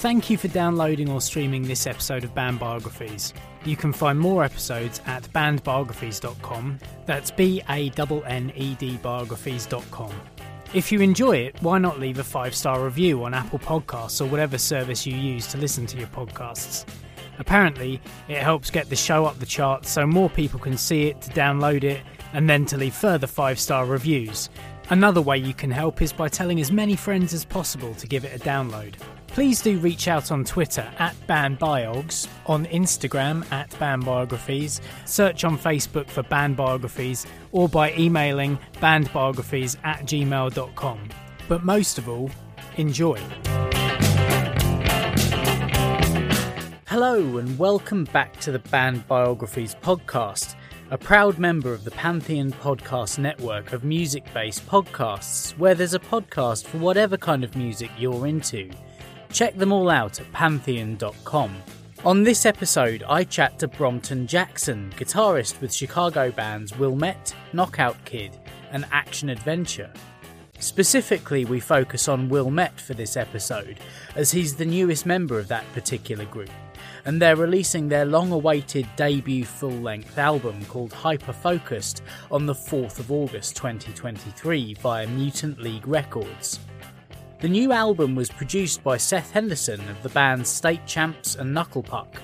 Thank you for downloading or streaming this episode of Banned Biographies. You can find more episodes at bannedbiographies.com. That's B A N N E D biographies.com. If you enjoy it, why not leave a five star review on Apple Podcasts or whatever service you use to listen to your podcasts? Apparently, it helps get the show up the charts so more people can see it, to download it, and then to leave further five star reviews. Another way you can help is by telling as many friends as possible to give it a download. Please do reach out on Twitter at BannedBiogs, on Instagram at BannedBiographies, search on Facebook for BannedBiographies, or by emailing bannedbiographies at gmail.com. But most of all, enjoy. Hello, and welcome back to the Banned Biographies podcast, a proud member of the Pantheon Podcast Network of music based podcasts, where there's a podcast for whatever kind of music you're into. Check them all out at pantheon.com. On this episode, I chat to Brompton Jackson, guitarist with Chicago bands Wilmette, Knockout Kid, and Action Adventure. Specifically, we focus on Wilmette for this episode, as he's the newest member of that particular group, and they're releasing their long awaited debut full length album called Hyperfocused on the 4th of August 2023 via Mutant League Records. The new album was produced by Seth Henderson of the bands State Champs and Knuckle Puck,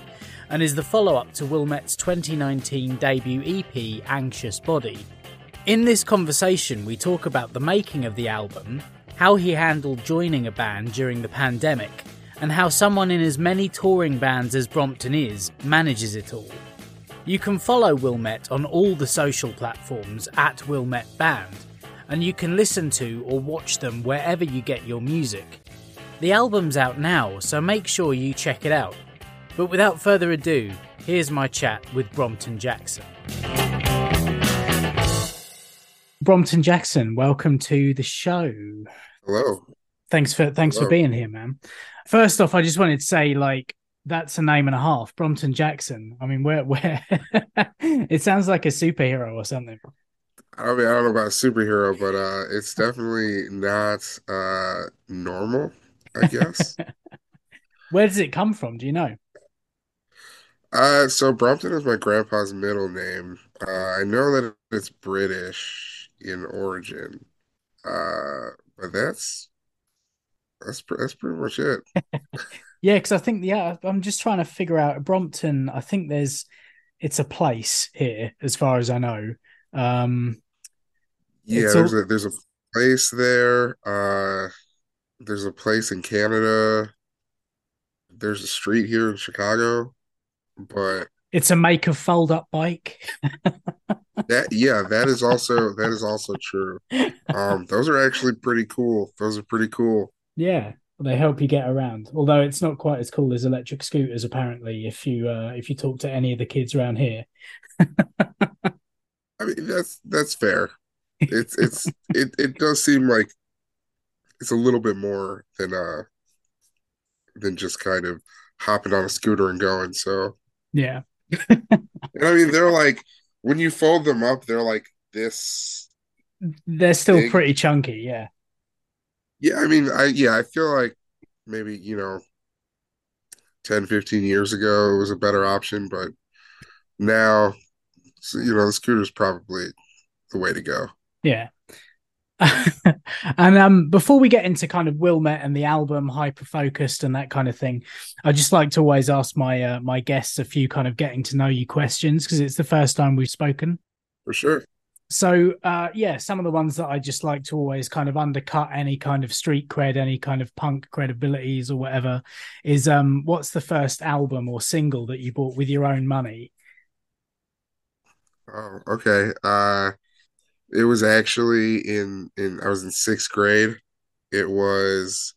and is the follow up to Wilmette's 2019 debut EP, Anxious Body. In this conversation, we talk about the making of the album, how he handled joining a band during the pandemic, and how someone in as many touring bands as Brompton is manages it all. You can follow Wilmette on all the social platforms at Wilmette Band, and you can listen to or watch them wherever you get your music. The album's out now, so make sure you check it out. But without further ado, here's my chat with Brompton Jackson. Brompton Jackson, welcome to the show. Hello. Thanks for thanks Hello. for being here, man. First off, I just wanted to say, like, that's a name and a half, Brompton Jackson. I mean, where where it sounds like a superhero or something. I mean, I don't know about superhero, but uh, it's definitely not uh, normal, I guess. Where does it come from? Do you know? uh, so Brompton is my grandpa's middle name. Uh, I know that it's British in origin, uh, but that's that's that's pretty much it. Yeah, because I think yeah, I'm just trying to figure out Brompton. I think there's it's a place here, as far as I know. Um, Yeah, there's a- a there's a place there. Uh, there's a place in Canada. There's a street here in Chicago, but it's a make of fold up bike. That yeah, that is also that is also true. Um, those are actually pretty cool. Those are pretty cool. Yeah, they help you get around. Although it's not quite as cool as electric scooters, apparently. If you uh, if you talk to any of the kids around here, I mean, that's that's fair. It's it's it it does seem like it's a little bit more than uh than just kind of hopping on a scooter and going. So, yeah, and I mean, they're like when you fold them up, they're like this. they're still Big. pretty chunky. Yeah, Yeah, I mean, I yeah, I feel like maybe, you know, 10, 15 years ago it was a better option, but now, you know, the scooter's probably the way to go. Yeah. And um, before we get into kind of Wilmette and the album, Hyperfocused and that kind of thing, I just like to always ask my uh, my guests a few kind of getting to know you questions because it's the first time we've spoken. For sure. So uh, yeah, some of the ones that I just like to always kind of undercut any kind of street cred, any kind of punk credibilities or whatever, is um, what's the first album or single that you bought with your own money? Oh, okay. Uh, it was actually in in I was in sixth grade. It was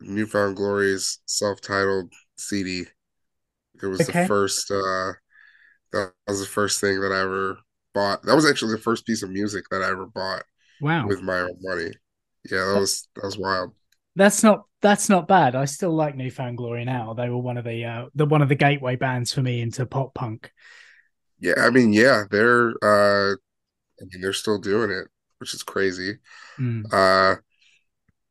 New Found Glory's self-titled CD. It was okay. the first. Uh, that was the first thing that I ever bought. That was actually the first piece of music that I ever bought. Wow. With my own money. Yeah, that was that was wild. That's not that's not bad. I still like New Found Glory now. They were one of the uh the one of the gateway bands for me into pop punk. Yeah, I mean, yeah, they're uh I mean they're still doing it, which is crazy. Mm. Uh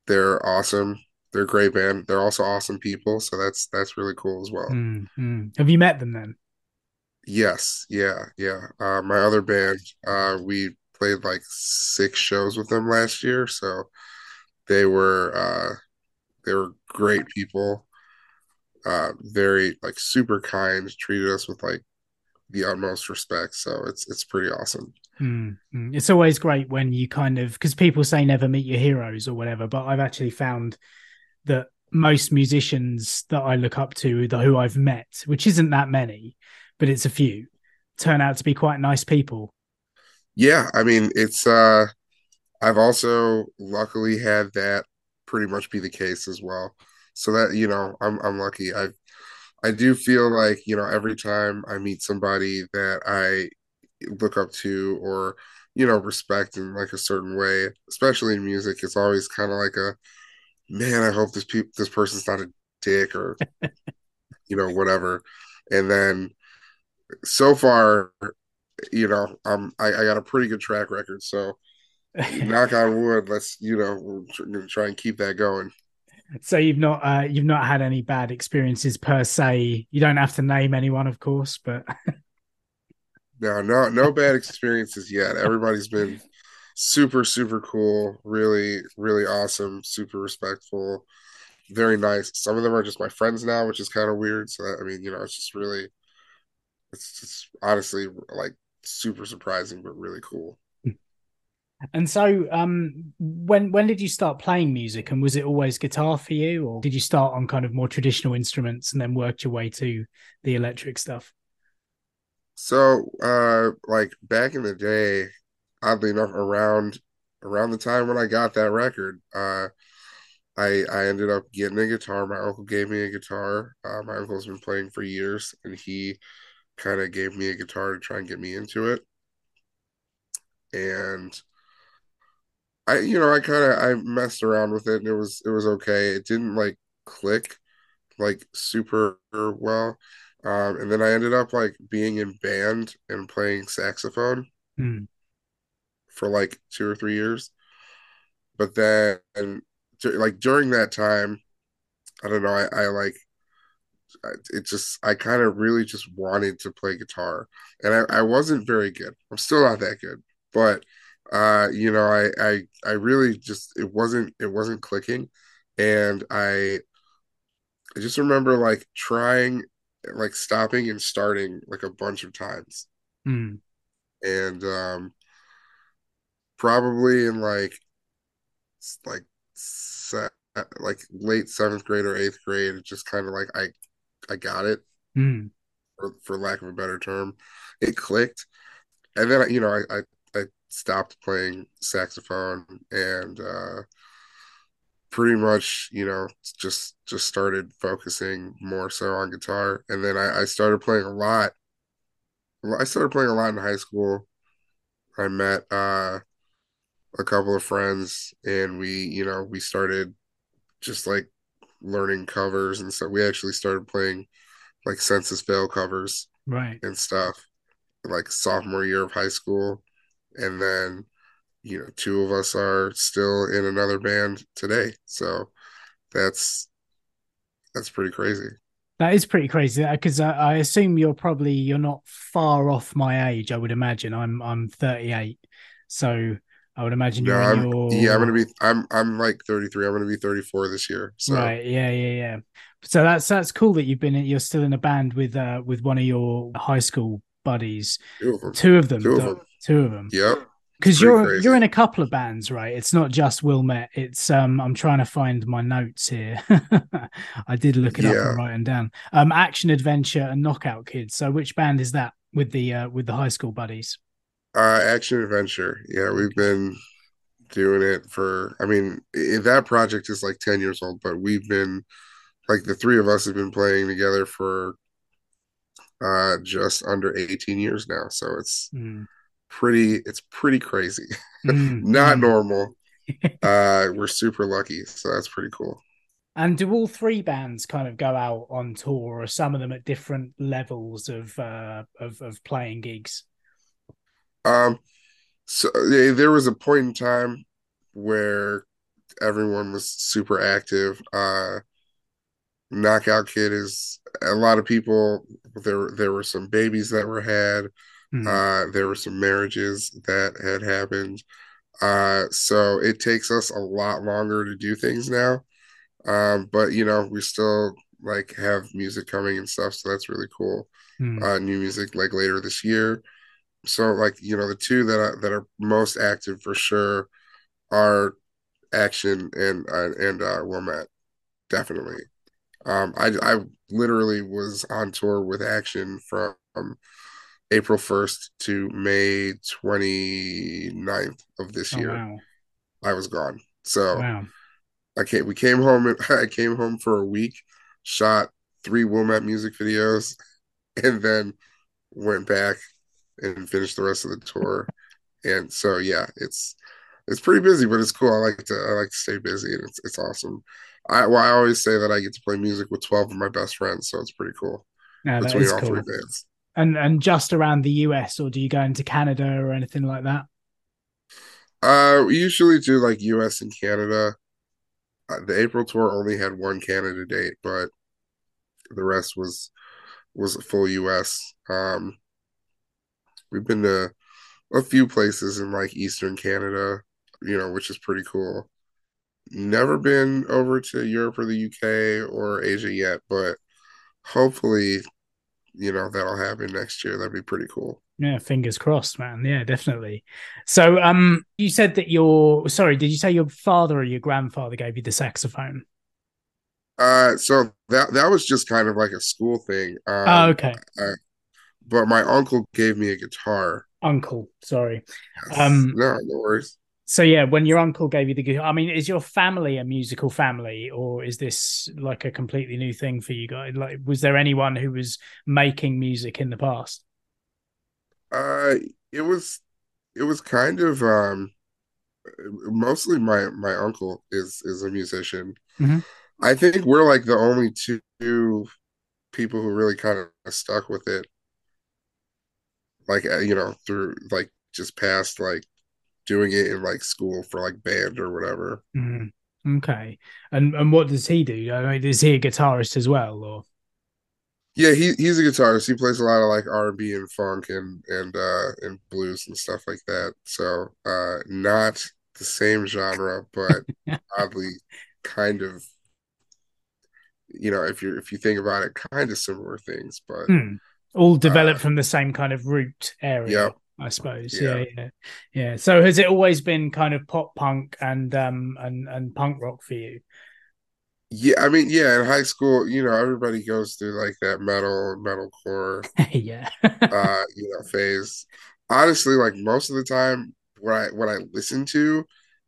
they're awesome. They're a great band. They're also awesome people, so that's that's really cool as well. Mm, Have you met them then? Yes, yeah, yeah. Uh, my other band, uh, we played like six shows with them last year, so they were uh, they were great people. Uh, very like super kind, treated us with like the utmost respect. So it's it's pretty awesome. Mm-hmm. It's always great when you kind of because people say never meet your heroes or whatever, but I've actually found that most musicians that I look up to, the who I've met, which isn't that many, but it's a few, turn out to be quite nice people. Yeah, I mean, it's uh I've also luckily had that pretty much be the case as well. So that, you know, I'm I'm lucky. I I do feel like, you know, every time I meet somebody that I look up to or you know respect in like a certain way especially in music it's always kind of like a man i hope this pe- this person's not a dick or you know whatever and then so far, you know, um, I, I got a pretty good track record. So, knock on wood. Let's, you know, we're gonna try and keep that going. So you've not uh, you've not had any bad experiences per se. You don't have to name anyone, of course, but no, no, no bad experiences yet. Everybody's been super, super cool. Really, really awesome. Super respectful. Very nice. Some of them are just my friends now, which is kind of weird. So I mean, you know, it's just really it's just honestly like super surprising but really cool and so um when when did you start playing music and was it always guitar for you or did you start on kind of more traditional instruments and then worked your way to the electric stuff so uh like back in the day oddly enough around around the time when i got that record uh I I ended up getting a guitar. My uncle gave me a guitar. Uh, my uncle's been playing for years, and he kind of gave me a guitar to try and get me into it. And I, you know, I kind of I messed around with it and it was it was okay. It didn't like click like super well. Um, and then I ended up like being in band and playing saxophone mm. for like two or three years. But then, like during that time, I don't know. I, I like it just I kind of really just wanted to play guitar, and I, I wasn't very good. I'm still not that good, but uh, you know, I I I really just it wasn't it wasn't clicking, and I I just remember like trying like stopping and starting like a bunch of times, mm. and um, probably in like like set like late seventh grade or eighth grade, it just kind of like I I got it, mm. for, for lack of a better term. It clicked, and then you know I, I stopped playing saxophone and uh, pretty much you know just just started focusing more so on guitar, and then I, I started playing a lot. I started playing a lot in high school. I met uh, a couple of friends, and we you know we started just like learning covers and so we actually started playing like Senses Fail covers right and stuff like sophomore year of high school and then you know two of us are still in another band today so that's that's pretty crazy that is pretty crazy because I, I assume you're probably you're not far off my age i would imagine i'm i'm 38 so I would imagine you're in I'm your yeah, I'm gonna be I'm I'm like 33. I'm gonna be 34 this year. So right. Yeah, yeah, yeah. So that's that's cool that you've been you're still in a band with uh with one of your high school buddies. two of them. Two of them. Two of them. Two of them. Yep. because you're crazy. you're in a couple of bands right it's not just wilmette it's um i'm trying to find my notes here i did look it up Yeah. and write them down um action adventure and knockout kids so which band is that with the uh with the high school buddies Uh, action adventure. Yeah, we've been doing it for. I mean, that project is like 10 years old, but we've been like the three of us have been playing together for uh just under 18 years now. So it's Mm. Pretty. It's pretty crazy. Mm, Not mm. normal. Uh, we're super lucky, so that's pretty cool. and do all three bands kind of go out on tour or some of them at different levels of uh of, of playing gigs Um, so yeah, there was a point in time where everyone was super active. Uh, Knockout Kid is a lot of people. There, there were some babies that were had. Hmm. Uh, there were some marriages that had happened. Uh, so it takes us a lot longer to do things now. Um, but you know, we still like have music coming and stuff, so that's really cool. Hmm. Uh, new music like later this year. So like you know, the two that are, that are most active for sure are Action and uh, and uh, Wilmette, definitely. Um, I I literally was on tour with Action from April 1st to May 29th of this oh year. wow I was gone. So wow I came we came home I came home for a week, shot three Wilmette music videos, and then went back and finished the rest of the tour. And so yeah, it's it's pretty busy, but it's cool. I like to I like to stay busy and it's it's awesome. I well, I always say that I get to play music with 12 of my best friends, so it's pretty cool yeah, between all cool three bands. And and just around the us or do you go into canada or anything like that Uh, we usually do like US and Canada. Uh, the April tour only had one Canada date, but the rest was was a full US. Um, we've been to a few places in like Eastern Canada, you know, which is pretty cool. Never been over to Europe or the UK or Asia yet, but hopefully, you know, that'll happen next year. That'd be pretty cool. Yeah, fingers crossed, man. Yeah, definitely. So, um, you said that your sorry, did you say your father or your grandfather gave you the saxophone? Uh, so that that was just kind of like a school thing. Um, oh, okay, but my uncle gave me a guitar. uncle. Sorry. Yes. Um, no, no worries. So yeah, when your uncle gave you the guitar, I mean, is your family a musical family, or is this like a completely new thing for you guys? Like, was there anyone who was making music in the past? Uh, it was it was kind of um mostly my my uncle is is a musician. Mhm. I think we're like the only two people who really kind of stuck with it. Like uh, you know, through like just past like doing it in like school for like band or whatever. Mhm. Okay, and and what does he do? I mean, is he a guitarist as well, or? Yeah, he he's a guitarist. He plays a lot of like R and B and funk and and uh and blues and stuff like that. So uh not the same genre, but oddly kind of you know, if you if you think about it, kind of similar things. But Hmm. All developed Uh, from the same kind of root area, Yep. I suppose. Yeah. Yeah. yeah, yeah, So has it always been kind of pop punk and um and and punk rock for you? yeah, I mean, yeah, in high school, you know, everybody goes through like that metal metalcore yeah. uh, you know, phase. Honestly, like most of the time what I what I listen to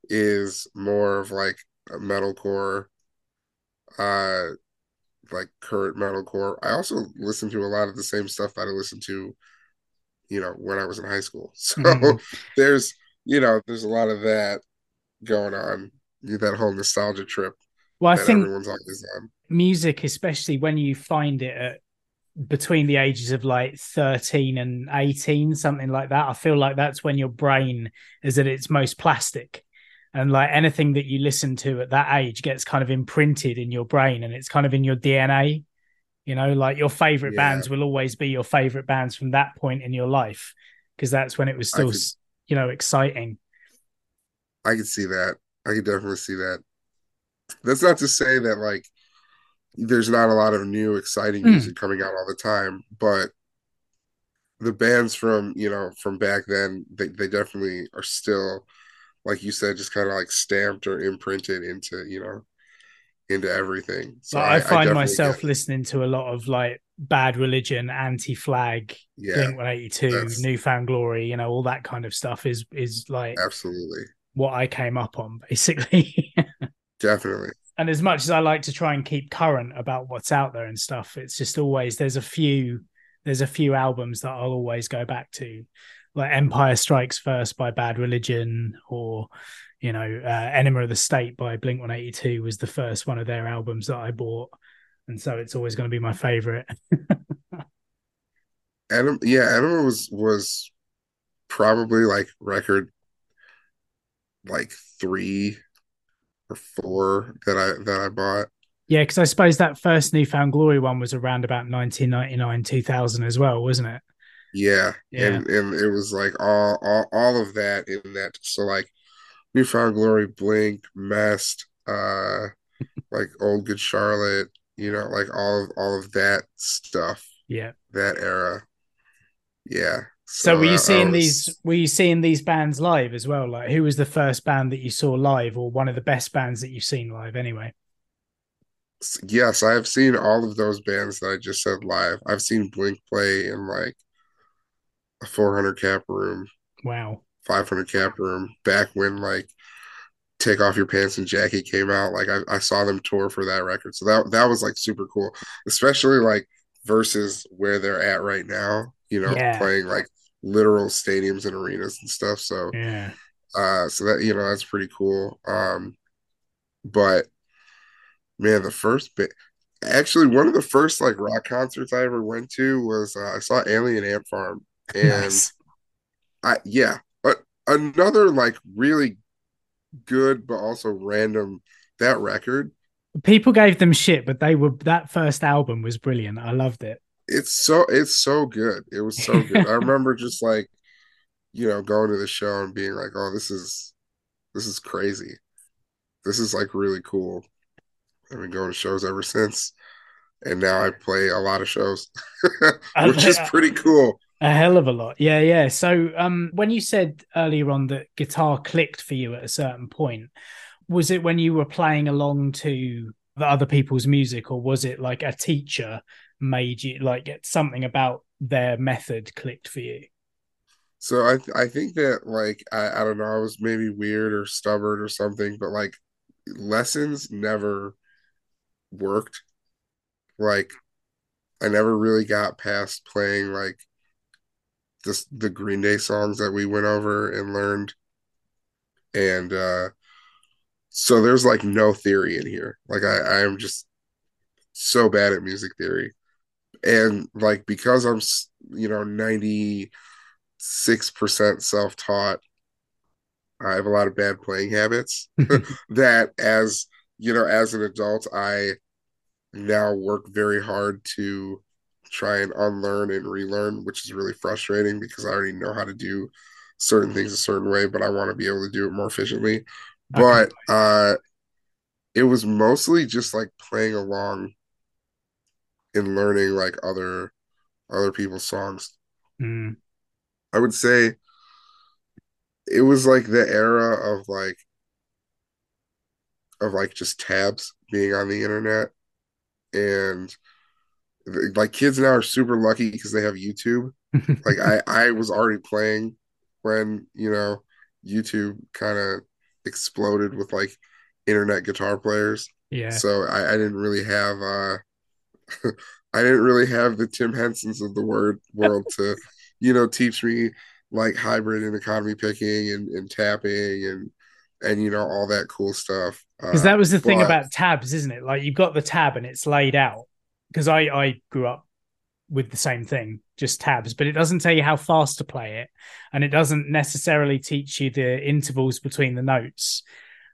is more of like a metalcore uh like current metalcore. I also listen to a lot of the same stuff that I listen to, you know, when I was in high school. So Mhm. there's, you know, there's a lot of that going on. That whole nostalgia trip well, I think everyone's always on. music, especially when you find it at between the ages of like 13 and 18, something like that, I feel like that's when your brain is at its most plastic. And like anything that you listen to at that age gets kind of imprinted in your brain and it's kind of in your DNA. You know, like your favorite Yeah. bands will always be your favorite bands from that point in your life because that's when it was still, could- you know, exciting. I can see that. I can definitely see that. That's not to say that like there's not a lot of new exciting Mm. music coming out all the time, but the bands from you know from back then they, they definitely are still like you said just kind of like stamped or imprinted into you know into everything so Like, I, find definitely myself listening to a lot of like Bad Religion, Anti Flag, yeah Blink One Eighty Two, that's- Newfound Glory. You know, all that kind of stuff is is like absolutely what I came up on, basically. definitely and as much as I like to try and keep current about what's out there and stuff, it's just always there's a few there's a few albums that I'll always go back to, like Empire Strikes First by Bad Religion, or you know, uh, Enema of the State by Blink One Eighty Two was the first one of their albums that I bought, and so it's always going to be my favorite. Adam yeah Enema was was probably like record like three or four that I that I bought yeah, because I suppose that first Newfound Glory one was around about 1999, 2000 as well, wasn't it? Yeah, Yeah. and and it was like all all all of that in that. So like, Newfound Glory, Blink, Mest, uh, like Old Good Charlotte, you know, like all of all of that stuff, Yeah. that era. Yeah. So, were you that seeing was- these? Were you seeing these bands live as well? Like, who was the first band that you saw live, or one of the best bands that you've seen live? Anyway, Yes, I have seen all of those bands that I just said live. I've seen Blink play in like a 400 cap room. wow. 500 cap room back when like take off your pants and Jacket came out like I, I saw them tour for that record so that that was like super cool especially like versus where they're at right now you know Yeah. playing like literal stadiums and arenas and stuff so Yeah. uh so that you know that's pretty cool um but man the first bit actually one of the first like rock concerts I ever went to was uh, I saw Alien Ant Farm and Nice. I yeah, another like really good but also random that record. People gave them shit, but they were that first album was brilliant. I loved it. It's so it's so good. It was so good. I remember just like you know going to the show and being like, "Oh, this is this is crazy. This is like really cool." I've been going to shows ever since, and now I play a lot of shows, which is pretty cool. A hell of a lot. Yeah, yeah. So um when you said earlier on that guitar clicked for you at a certain point, was it when you were playing along to the other people's music or was it like a teacher made you like something about their method clicked for you? So I th- I think that like I, I don't know, I was maybe weird or stubborn or something, but like lessons never worked. Like I never really got past playing like this the Green Day songs that we went over and learned. And uh so there's like no theory in here. Like I I am just so bad at music theory. And like because I'm you know 96% self-taught, I have a lot of bad playing habits that as you know as an adult I now work very hard to try and unlearn and relearn, which is really frustrating because I already know how to do certain things a certain way, but I want to be able to do it more efficiently. But uh it was mostly just like playing along and learning like other other people's songs. Mm. I would say it was like the era of like of like just tabs being on the internet and like kids now are super lucky because they have YouTube. Like I I was already playing when, you know, YouTube kind of exploded with like internet guitar players. yeah. So I, I didn't really have uh I didn't really have the Tim Hensons of the word world to, you know, teach me like hybrid and economy picking and, and tapping and and you know all that cool stuff. Because Uh, that was the thing about tabs, isn't it? Like you've got the tab and it's laid out. Because I I grew up with the same thing, just tabs, but it doesn't tell you how fast to play it, and it doesn't necessarily teach you the intervals between the notes.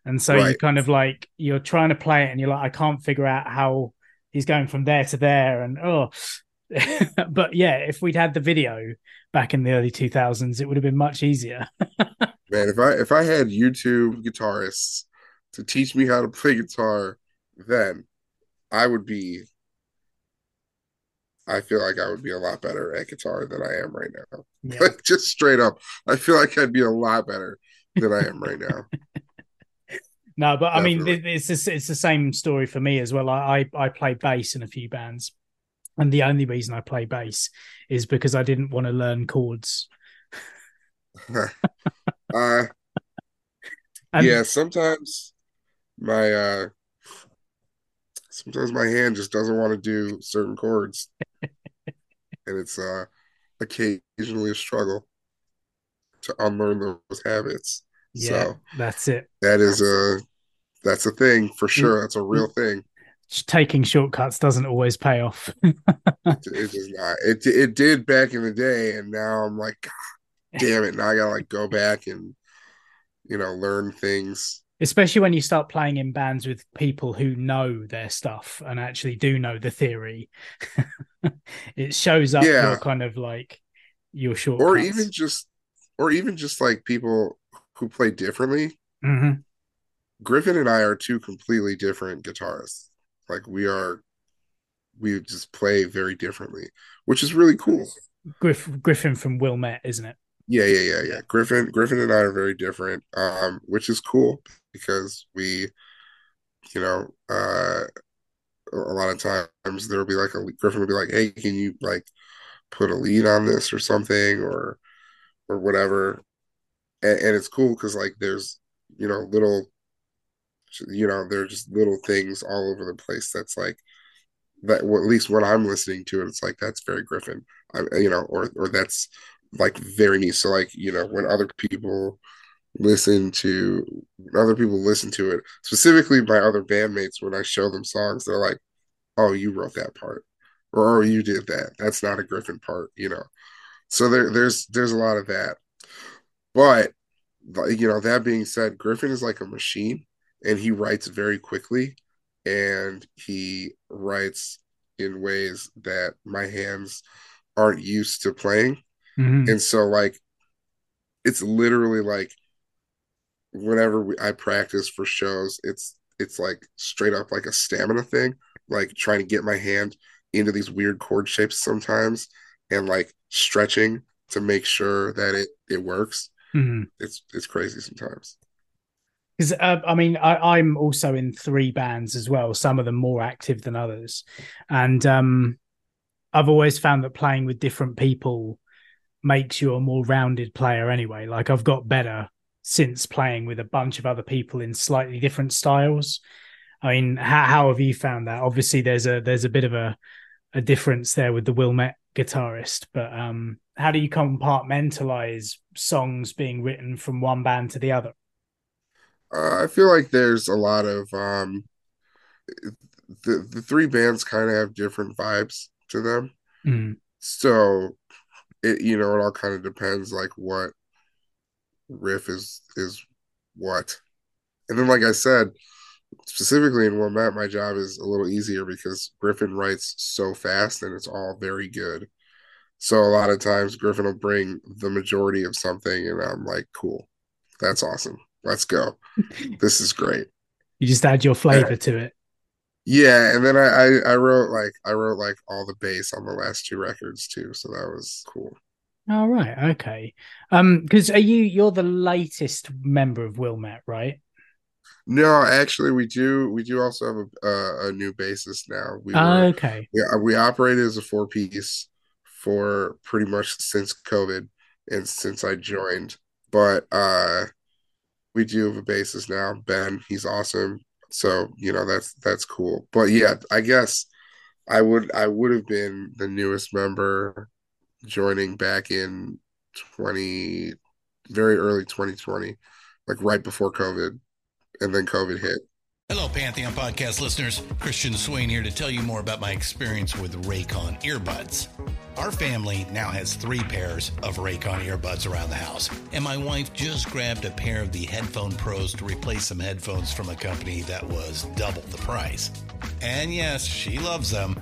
And so you Right. kind of like you're trying to play it, and you're like, I can't figure out how he's going from there to there, and oh. but yeah, if we'd had the video back in the early 2000s, it would have been much easier. Man, if I if I had YouTube guitarists to teach me how to play guitar, then I would be I feel like I would be a lot better at guitar than I am right now. Yeah. Like just straight up, I feel like I'd be a lot better than I am right now. no, but Definitely. I mean, it's the, it's the same story for me as well. I, I I play bass in a few bands, and the only reason I play bass is because I didn't want to learn chords. uh, and, yeah, sometimes my uh sometimes my hand just doesn't want to do certain chords. and it's uh occasionally a struggle to unlearn those habits. Yeah, so that's it. That is a that's a thing for sure. That's a real thing. Taking shortcuts doesn't always pay off. it, it does not. It it did back in the day, and now I'm like, damn it! Now I gotta like go back and you know learn things especially when you start playing in bands with people who know their stuff and actually do know the theory. It shows up yeah. your kind of like your short or even just or even just like people who play differently. Mm-hmm. griffin and i are two completely different guitarists. Like we are we just play very differently which is really cool. Griff, griffin from wilmette isn't it? Yeah yeah yeah yeah. Griffin griffin and i are very different um which is cool because we you know uh a lot of times there'll be like a Griffin will be like, "Hey, can you like put a lead on this or something or or whatever?" And, and it's cool because like there's you know little you know there's just little things all over the place that's like that well, at least when I'm listening to it, it's like that's very Griffin, I, you know, or or that's like very neat. So like you know when other people listen to other people listen to it. Specifically my other bandmates when i show them songs they're like oh you wrote that part or oh you did that. That's not a griffin part you know? So there there's there's a lot of that. But you know that being said griffin is like a machine and he writes very quickly and he writes in ways that my hands aren't used to playing. Mm-hmm. and so like it's literally like whenever we, I practice for shows, it's it's like straight up like a stamina thing, like trying to get my hand into these weird chord shapes sometimes and like stretching to make sure that it it works. Mm-hmm. It's it's crazy sometimes. Because uh, I mean, I, I'm also in three bands as well. Some of them more active than others, and um, I've always found that playing with different people makes you a more rounded player. Anyway, like I've got better since playing with a bunch of other people in slightly different styles. I mean, how, how have you found that? Obviously, there's a there's a bit of a a difference there with the Wilmette guitarist, but um, how do you compartmentalize songs being written from one band to the other? Uh, I feel like there's a lot of um, the the three bands kind of have different vibes to them, mm. so it you know it all kind of depends like what riff is is what. And then, like I said, specifically in Wilmette, my job is a little easier because Griffin writes so fast and it's all very good. So a lot of times Griffin will bring the majority of something, and I'm like, cool, that's awesome. Let's go. this is great. You just add your flavor to it. Yeah, and then I, I I wrote like I wrote like all the bass on the last two records too, so that was cool. All right, okay. Um, because are you you're the latest member of Wilmette, right? No, actually, we do. We do also have a, uh, a new basis now. We were, okay. Yeah, we, we operated as a four piece for pretty much since COVID and since I joined. But uh, we do have a basis now, Ben. He's awesome. So you know that's that's cool. But yeah, I guess I would I would have been the newest member joining back in 20 very early 2020 like right before covid and then covid hit Hello, Pantheon podcast listeners. Christian Swain here to tell you more about my experience with Raycon earbuds. Our family now has three pairs of Raycon earbuds around the house, and my wife just grabbed a pair of the Headphone Pros to replace some headphones from a company that was double the price. And yes, she loves them.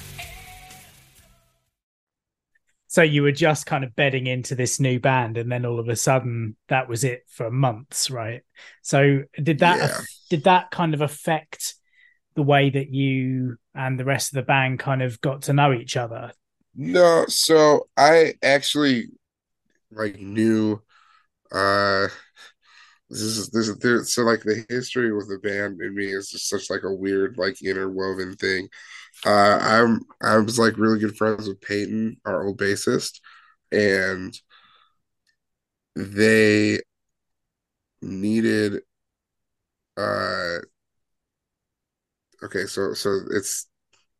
So you were just kind of bedding into this new band, and then all of a sudden that was it for months, right? So did that Yeah. did that kind of affect the way that you and the rest of the band kind of got to know each other? No, so I actually like knew uh this is this is there so like the history with the band in me is just such like a weird like interwoven thing. Uh I'm I was like really good friends with Peyton, our old bassist, and they needed uh okay, so so it's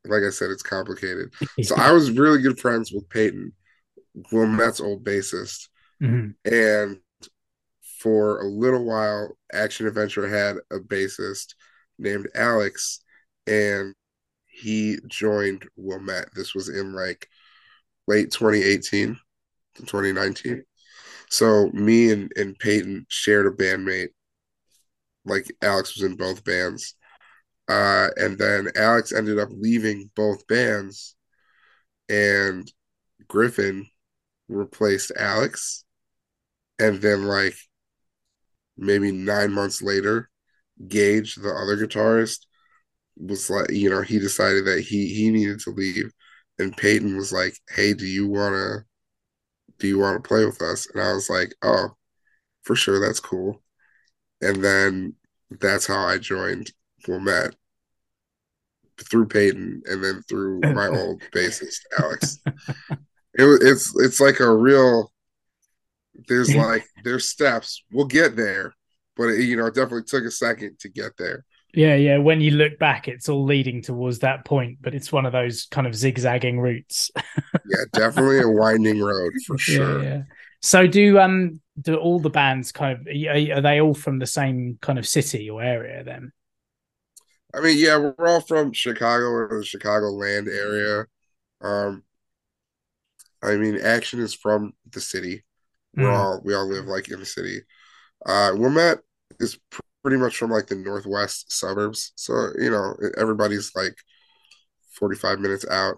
like I said, it's complicated. So I was really good friends with Peyton, Wilmette's old bassist, Mhm. and for a little while, Action Adventure had a bassist named Alex, and he joined Wilmette. This was in like late 2018 to 2019. So me and, and Peyton shared a bandmate. Like Alex was in both bands. Uh, and then Alex ended up leaving both bands, and Griffin replaced Alex. And then, like, maybe nine months later, Gage, the other guitarist, was like, you know, he decided that he he needed to leave, and Peyton was like, "Hey, do you wanna, do you want to play with us?" And I was like, "Oh, for sure, that's cool." And then that's how I joined Wilmette through Peyton, and then through my old bassist Alex. It it's it's like a real. There's like there's steps. We'll get there, but it, you know, it definitely took a second to get there. Yeah, yeah. When you look back, it's all leading towards that point, but it's one of those kind of zigzagging routes. Yeah, definitely a winding road for sure. Yeah, yeah. So do um do all the bands kind of are, are they all from the same kind of city or area then? I mean, yeah, we're all from Chicago or the Chicagoland area. Um, I mean, Action is from the city. We're Mm. all we all live like in the city. Uh, Wilmette is pretty much from like the northwest suburbs, so you know everybody's like forty five minutes out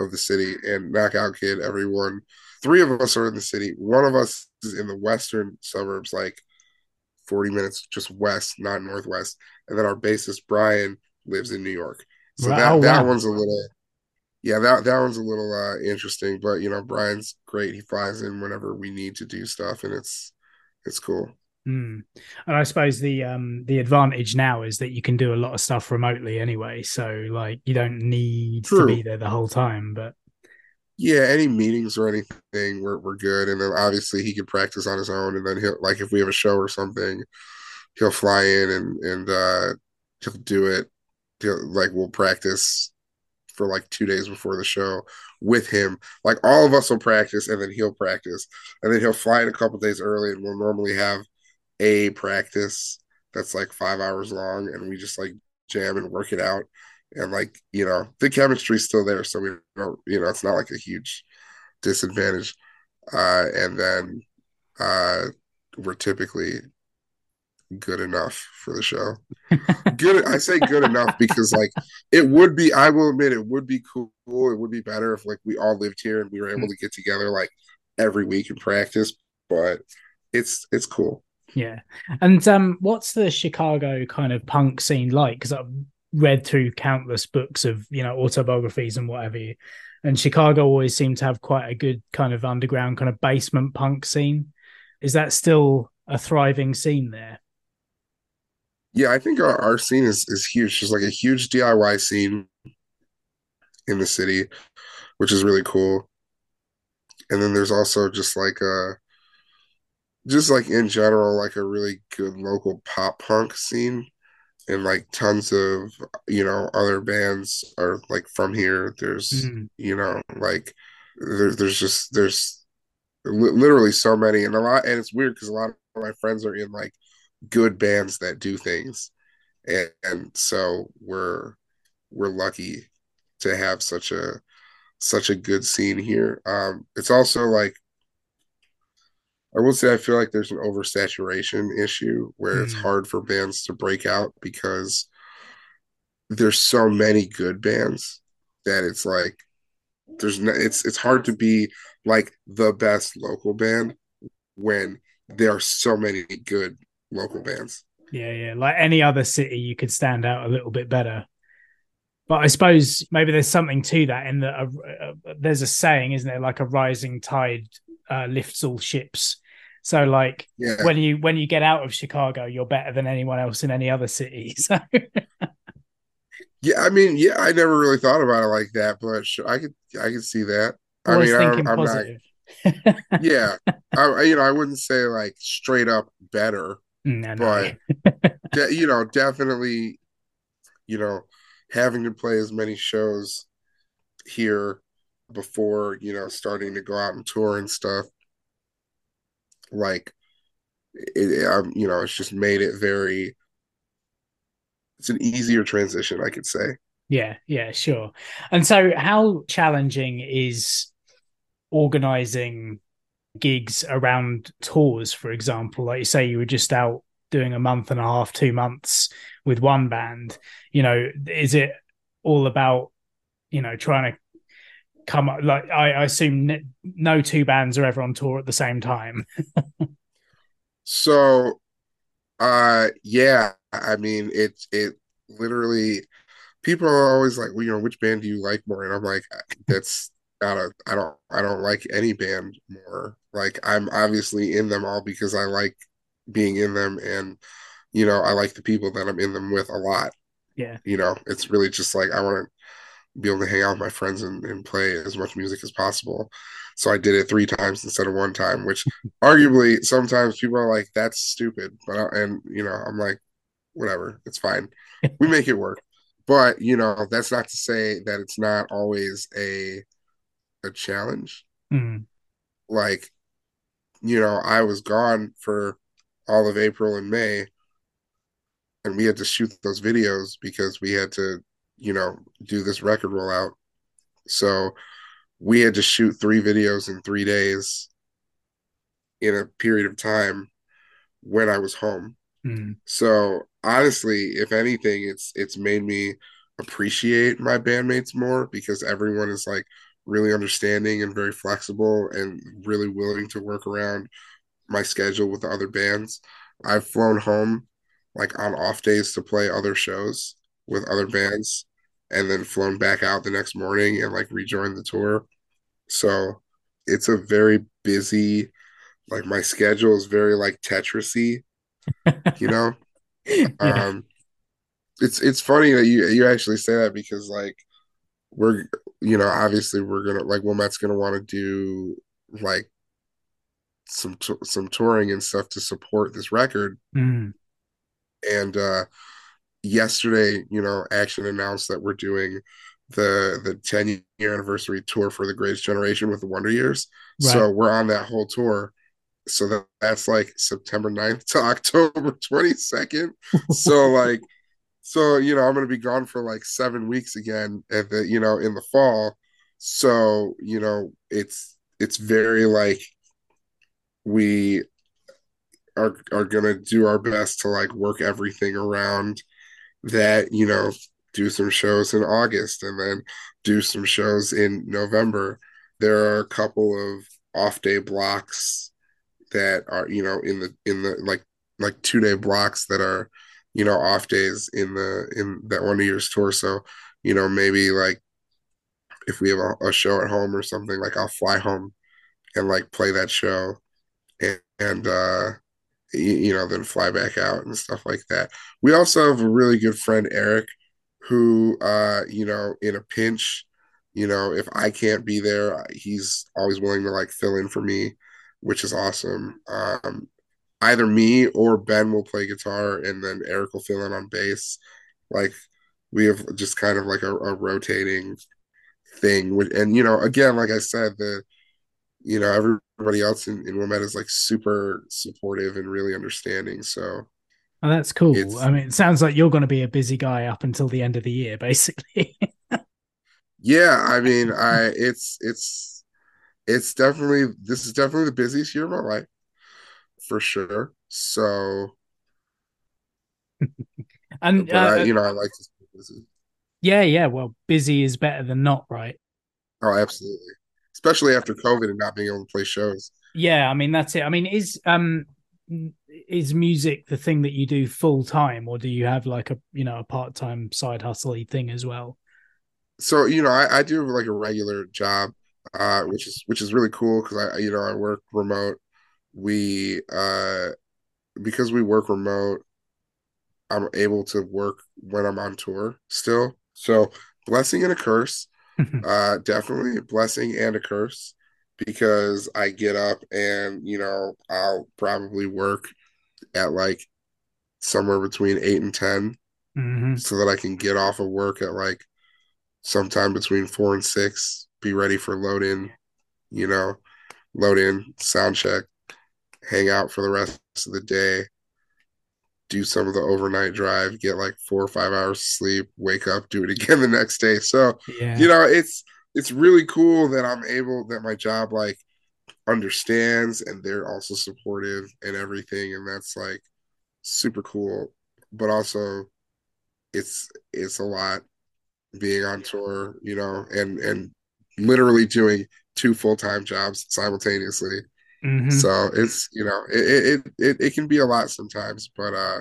of the city. And Knockout Kid, everyone, three of us are in the city. One of us is in the western suburbs, like forty minutes just west, not northwest. And then our bassist Brian lives in New York. So Wow, that that wow. one's a little yeah, that that one's a little uh interesting, but you know, Brian's great. He flies in whenever we need to do stuff and it's it's cool. Mm. And I suppose the um the advantage now is that you can do a lot of stuff remotely anyway. So like you don't need True. to be there the whole time. But yeah, any meetings or anything, we're we're good. And then obviously he can practice on his own, and then he'll like if we have a show or something, he'll fly in and and uh he'll do it. He'll like we'll practice for like two days before the show with him. Like all of us will practice, and then he'll practice, and then he'll fly in a couple days early, and we'll normally have a practice that's like five hours long, and we just like jam and work it out. And like you know, the chemistry's still there, so we don't, you know, it's not like a huge disadvantage. Uh, and then uh, we're typically good enough for the show. good, I say good enough because like it would be. I will admit it would be cool. It would be better if like we all lived here and we were able to get together like every week and practice. But it's it's cool. Yeah. And um what's the Chicago kind of punk scene like? Because I've read through countless books of, you know, autobiographies and whatever. And Chicago always seemed to have quite a good kind of underground kind of basement punk scene. Is that still a thriving scene there? Yeah, I think our, our scene is is huge. There's like a huge DIY scene in the city, which is really cool. And then there's also just like a just like in general, like a really good local pop punk scene. And like tons of, you know, other bands are like from here. There's, Mhm. you know, like there, there's just there's li- literally so many and a lot and it's weird because a lot of my friends are in like good bands that do things and, and so we're we're lucky to have such a such a good scene here um it's also like i will say i feel like there's an oversaturation issue where it's Mm. hard for bands to break out because there's so many good bands that it's like there's no it's it's hard to be like the best local band when there are so many good local bands Yeah, yeah. Like any other city, you could stand out a little bit better. But I suppose maybe there's something to that in that there's a saying, isn't there? Like a rising tide uh, lifts all ships. So like yeah when you when you get out of Chicago, you're better than anyone else in any other city. So Yeah, I mean, yeah, I never really thought about it like that, but sure, I could, I could see that. I always mean, I, thinking I'm not, yeah, I, I- you know, I wouldn't say like straight up better, no, no. but de- you know, definitely, you know, having to play as many shows here before you know starting to go out and tour and stuff, like, it, um, you know, it's just made it very. It's an easier transition, I could say. Yeah, yeah, sure. And so, how challenging is organizing gigs around tours, for example? Like you say, you were just out doing a month and a half, two months with one band. You know, is it all about, you know, trying to come up? Like, I, I assume n- no two bands are ever on tour at the same time. So, uh, yeah, I mean, it it literally people are always like, well, you know, which band do you like more? And I'm like, that's not a, I don't, I don't like any band more. Like, I'm obviously in them all because I like being in them, and you know, I like the people that I'm in them with a lot. Yeah. You know, it's really just like I want to be able to hang out with my friends and, and play as much music as possible. So I did it three times instead of one time, which arguably sometimes people are like, "That's stupid," but I, and you know, I'm like, whatever, it's fine. We make it work. But you know, that's not to say that it's not always a a challenge. Mm. Like, you know, I was gone for all of April and May, and we had to shoot those videos because we had to, you know, do this record rollout. So we had to shoot three videos in three days in a period of time when I was home. Mm. So honestly, if anything, it's it's made me appreciate my bandmates more because everyone is like really understanding and very flexible and really willing to work around my schedule with the other bands. I've flown home like on off days to play other shows with other bands and then flown back out the next morning and like rejoin the tour. So it's a very busy like my schedule is very like Tetrisy you know? yeah. Um it's it's funny that you you actually say that because like we're you know obviously we're gonna like Wilmette's gonna want to do like some some touring and stuff to support this record mm. and uh yesterday you know action announced that we're doing the the 10 year anniversary tour for the greatest generation with the wonder years. Right. so we're on that whole tour. So that, that's like september 9th to october 22nd so like so you know i'm gonna be gone for like seven weeks again at the you know in the fall. So you know it's it's very like we are are gonna do our best to like work everything around that you know do some shows in august and then do some shows in november. There are a couple of off day blocks that are you know in the in the like like two day blocks that are you know off days in the in that one year's tour. So you know maybe like if we have a, a, show at home or something like i'll fly home and like play that show. And, and uh you, know then fly back out and stuff like that we also have a really good friend eric who uh you know in a pinch you know if i can't be there he's always willing to like fill in for me which is awesome um either me or Ben will play guitar and then Eric will fill in on bass. Like we have just kind of like a, a rotating thing. And you know, again, like I said, the you know everybody else in, in Wilmette is like super supportive and really understanding. So. Oh, that's cool. I mean, it sounds like you're going to be a busy guy up until the end of the year, basically. yeah, I mean, I it's it's it's definitely this is definitely the busiest year of my life for sure. So, and uh, I, you know, I like to stay busy. Yeah, yeah. Well, busy is better than not, right? Oh, absolutely. Especially after COVID and not being able to play shows. Yeah, I mean that's it. I mean, is um is music the thing that you do full time, or do you have like a you know a part time side hustle thing as well? So you know, I, I do like a regular job, uh, which is which is really cool because I you know I work remote we uh because we work remote i'm able to work when i'm on tour still so blessing and a curse uh definitely a blessing and a curse because i get up and you know i'll probably work at like somewhere between 8 and 10 mm-hmm. so that i can get off of work at like sometime between 4 and 6 be ready for load in you know load in sound check hang out for the rest of the day, do some of the overnight drive, get like four or five hours of sleep, wake up, do it again the next day. So, yeah. you know, it's it's really cool that I'm able that my job like understands and they're also supportive and everything and that's like super cool. But also it's it's a lot being on tour, you know, and and literally doing two full-time jobs simultaneously Mm-hmm. So it's you know it, it it it can be a lot sometimes, but uh,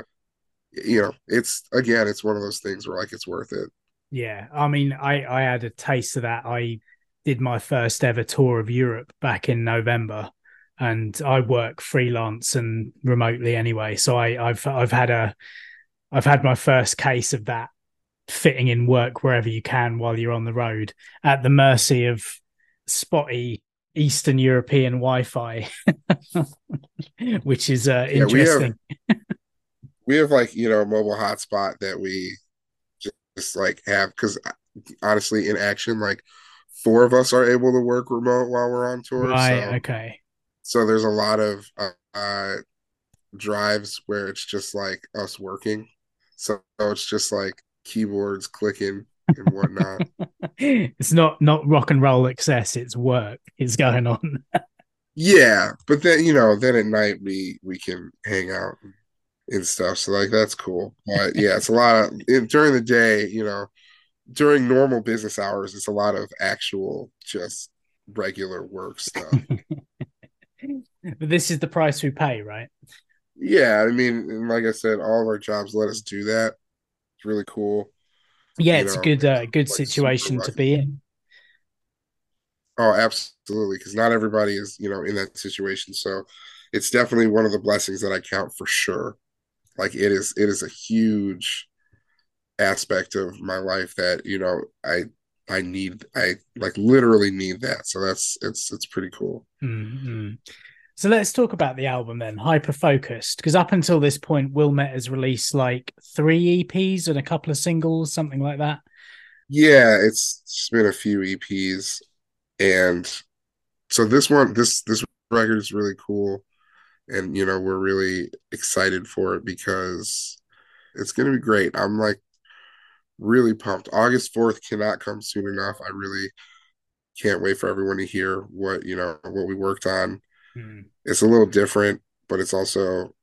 you know it's again it's one of those things where like it's worth it. Yeah, I mean, I I had a taste of that. I did my first ever tour of Europe back in November, and I work freelance and remotely anyway. So I I've I've had a I've had my first case of that fitting in work wherever you can while you're on the road at the mercy of spotty Eastern European Wi-Fi, which is uh, yeah, interesting. We have, we have like you know a mobile hotspot that we just like have because uh, honestly, in action, like four of us are able to work remote while we're on tour. Right. So, okay. So there's a lot of uh, uh, drives where it's just like us working. So it's just like keyboards clicking and whatnot. it's not not rock and roll excess; it's work. It's going on. yeah, but then you know, then at night we we can hang out and stuff. So like that's cool. But yeah, it's a lot of it, during the day. You know, during normal business hours, it's a lot of actual just regular work stuff. but this is the price we pay, right? Yeah, I mean, like I said, all of our jobs let us do that. It's really cool yeah, it's know, a good uh, good like situation to be in. Oh, absolutely, because not everybody is you know in that situation. So it's definitely one of the blessings that I count for sure. like it is it is a huge aspect of my life that you know I I need I like literally need that. So that's it's it's pretty cool. Mm-hmm. So let's talk about the album then, Hyperfocused. Because up until this point, Wilmette has released like three EPs and a couple of singles, something like that. Yeah, it's just been a few EPs, and so this one, this this record is really cool, and you know we're really excited for it because it's gonna be great. I'm like really pumped. August 4th cannot come soon enough. I really can't wait for everyone to hear what, you know, what we worked on. Mm. It's a little different, but it's also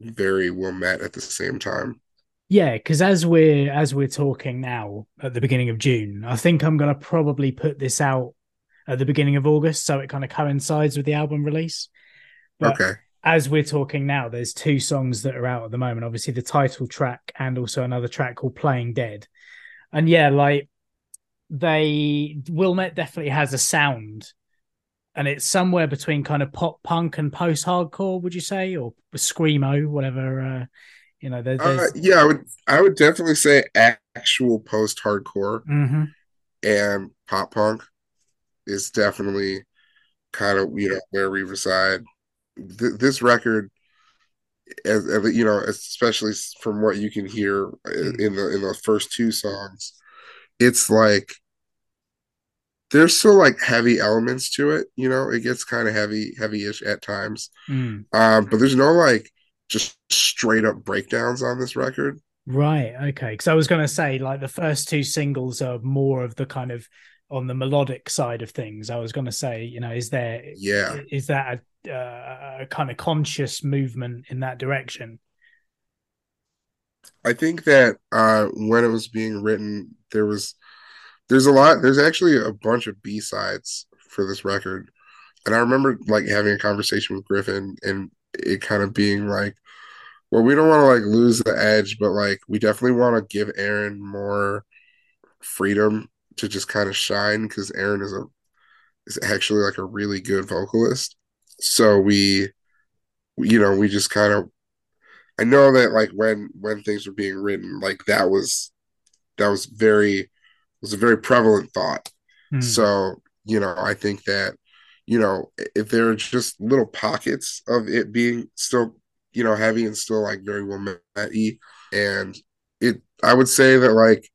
very Wilmette at the same time. Yeah, because as we're as we're talking now at the beginning of June, I think I'm gonna probably put this out at the beginning of August, so it kind of coincides with the album release. But okay as we're talking now, there's two songs that are out at the moment. Obviously, the title track and also another track called "Playing Dead." And yeah, like they Wilmette definitely has a sound, and it's somewhere between kind of pop punk and post hardcore. Would you say, or screamo, whatever? Uh, you know, there, uh, yeah, I would I would definitely say actual post hardcore mm-hmm. and pop punk is definitely kind of you know where we reside th- this record as, as, you know especially from what you can hear mm. in the in the first two songs it's like there's still like heavy elements to it you know? It gets kind of heavy heavy-ish at times. Mm. um but there's no like just straight up breakdowns on this record. Right okay. Because i was going to say like the first two singles are more of the kind of on the melodic side of things. I was going to say you know is there yeah. is that a, uh, a kind of conscious movement in that direction? I think that uh when it was being written there was there's a lot there's actually a bunch of b-sides for this record and i remember like having a conversation with griffin and it kind of being like well we don't want to like lose the edge but like we definitely want to give aaron more freedom to just kind of shine because Aaron is a is actually like a really good vocalist. So we, you know, we just kind of. I know that like when when things were being written, like that was that was very was a very prevalent thought. Mm. So you know, I think that you know if there are just little pockets of it being still you know heavy and still like very Wilmette and it I would say that like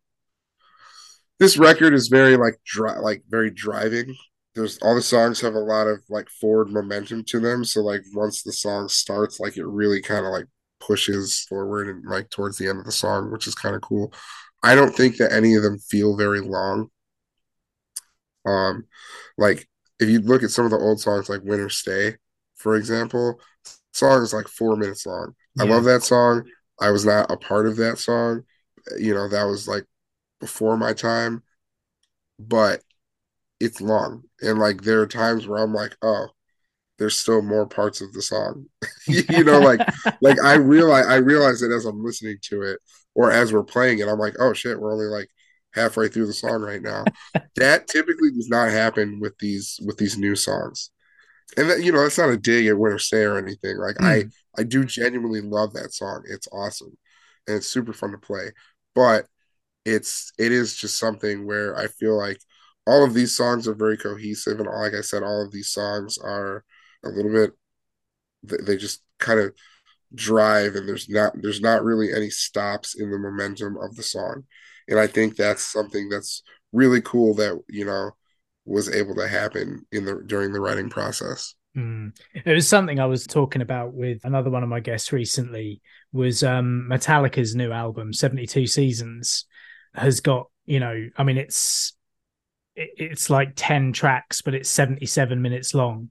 this record is very like dry, like very driving. There's all the songs have a lot of like forward momentum to them. So like once the song starts, like it really kind of like pushes forward and like towards the end of the song, which is kind of cool. I don't think that any of them feel very long. Um, like if you look at some of the old songs, like "Winter Stay," for example, song is like four minutes long. Yeah. I love that song. I was not a part of that song. You know, that was like before my time, but it's long. And like there are times where I'm like, oh, there's still more parts of the song. you know, like like I realize I realize it as I'm listening to it or as we're playing it. I'm like, oh shit, we're only like halfway through the song right now. that typically does not happen with these with these new songs. And that you know, that's not a dig at Winter Stay or anything. Like mm. I I do genuinely love that song. It's awesome. And it's super fun to play. But it's it is just something where I feel like all of these songs are very cohesive, and like I said, all of these songs are a little bit they just kind of drive, and there's not there's not really any stops in the momentum of the song, and I think that's something that's really cool that you know was able to happen in the during the writing process. Mm. It was something I was talking about with another one of my guests recently. Was um, Metallica's new album, Seventy Two Seasons, has got you know i mean it's it's like 10 tracks but it's 77 minutes long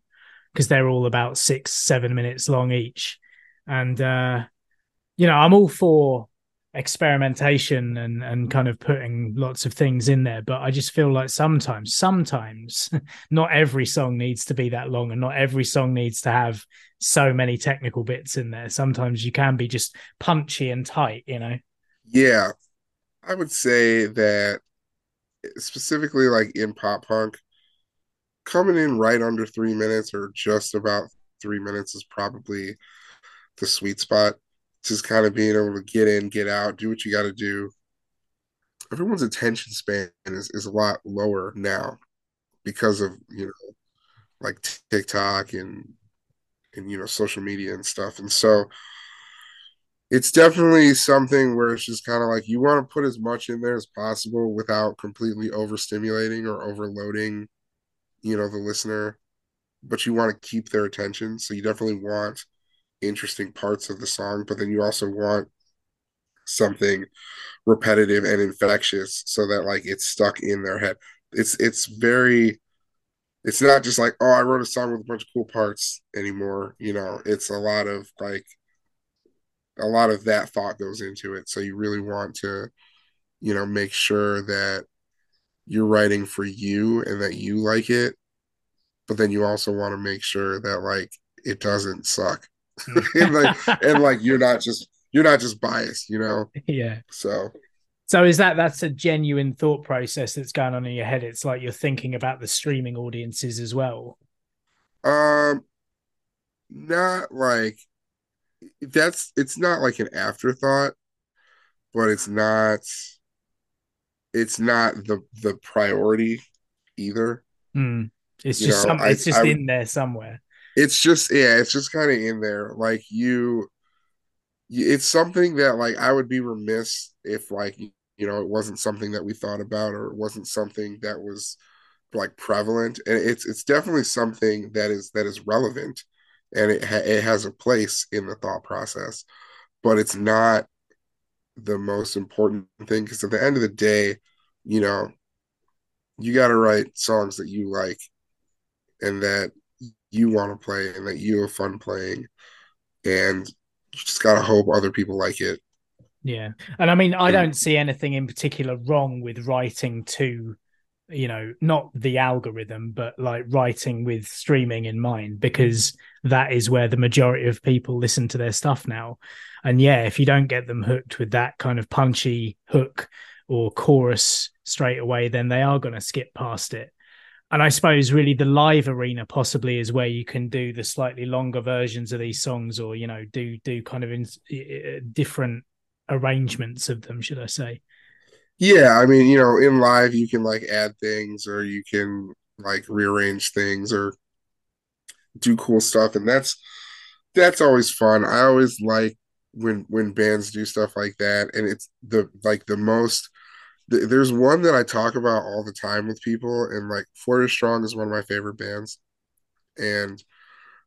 because they're all about six seven minutes long each. And uh you know i'm all for experimentation and and kind of putting lots of things in there but i just feel like sometimes sometimes not every song needs to be that long and not every song needs to have so many technical bits in there. Sometimes you can be just punchy and tight you know? Yeah. I would say that specifically like in pop punk, coming in right under three minutes or just about three minutes is probably the sweet spot. just kind of being able to get in, get out, do what you got to do. Everyone's attention span is, is a lot lower now because of, you know, like TikTok and and you know social media and stuff. And so it's definitely something where it's just kind of like you want to put as much in there as possible without completely overstimulating or overloading, you know, the listener, but you want to keep their attention. So you definitely want interesting parts of the song, but then you also want something repetitive and infectious so that like it's stuck in their head. It's it's very it's not just like, oh, I wrote a song with a bunch of cool parts anymore. You know, it's a lot of like a lot of that thought goes into it. So you really want to, you know, make sure that you're writing for you and that you like it. But then you also want to make sure that like it doesn't suck. and like and like you're not just you're not just biased, you know? Yeah. So so is that that's a genuine thought process that's going on in your head? It's like you're thinking about the streaming audiences as well. Um not like that's it's not like an afterthought, but it's not it's not the the priority either. Mm. It's you just know, some, it's I, just I, in there somewhere. It's just yeah, it's just kind of in there. Like you, it's something that like I would be remiss if like you know it wasn't something that we thought about or it wasn't something that was like prevalent and it's it's definitely something that is that is relevant and it ha- it has a place in the thought process, but it's not the most important thing because at the end of the day, you know, you got to write songs that you like and that you want to play and that you have fun playing, and you just got to hope other people like it. Yeah, and I mean, I don't see anything in particular wrong with writing to you know not the algorithm but like writing with streaming in mind because that is where the majority of people listen to their stuff now. And yeah if you don't get them hooked with that kind of punchy hook or chorus straight away then they are going to skip past it. And i suppose really the live arena possibly is where you can do the slightly longer versions of these songs or you know do do kind of in, different arrangements of them should i say yeah, I mean, you know, in live you can like add things or you can like rearrange things or do cool stuff and that's that's always fun. I always like when when bands do stuff like that and it's the like the most there's one that I talk about all the time with people and like Four Year Strong is one of my favorite bands and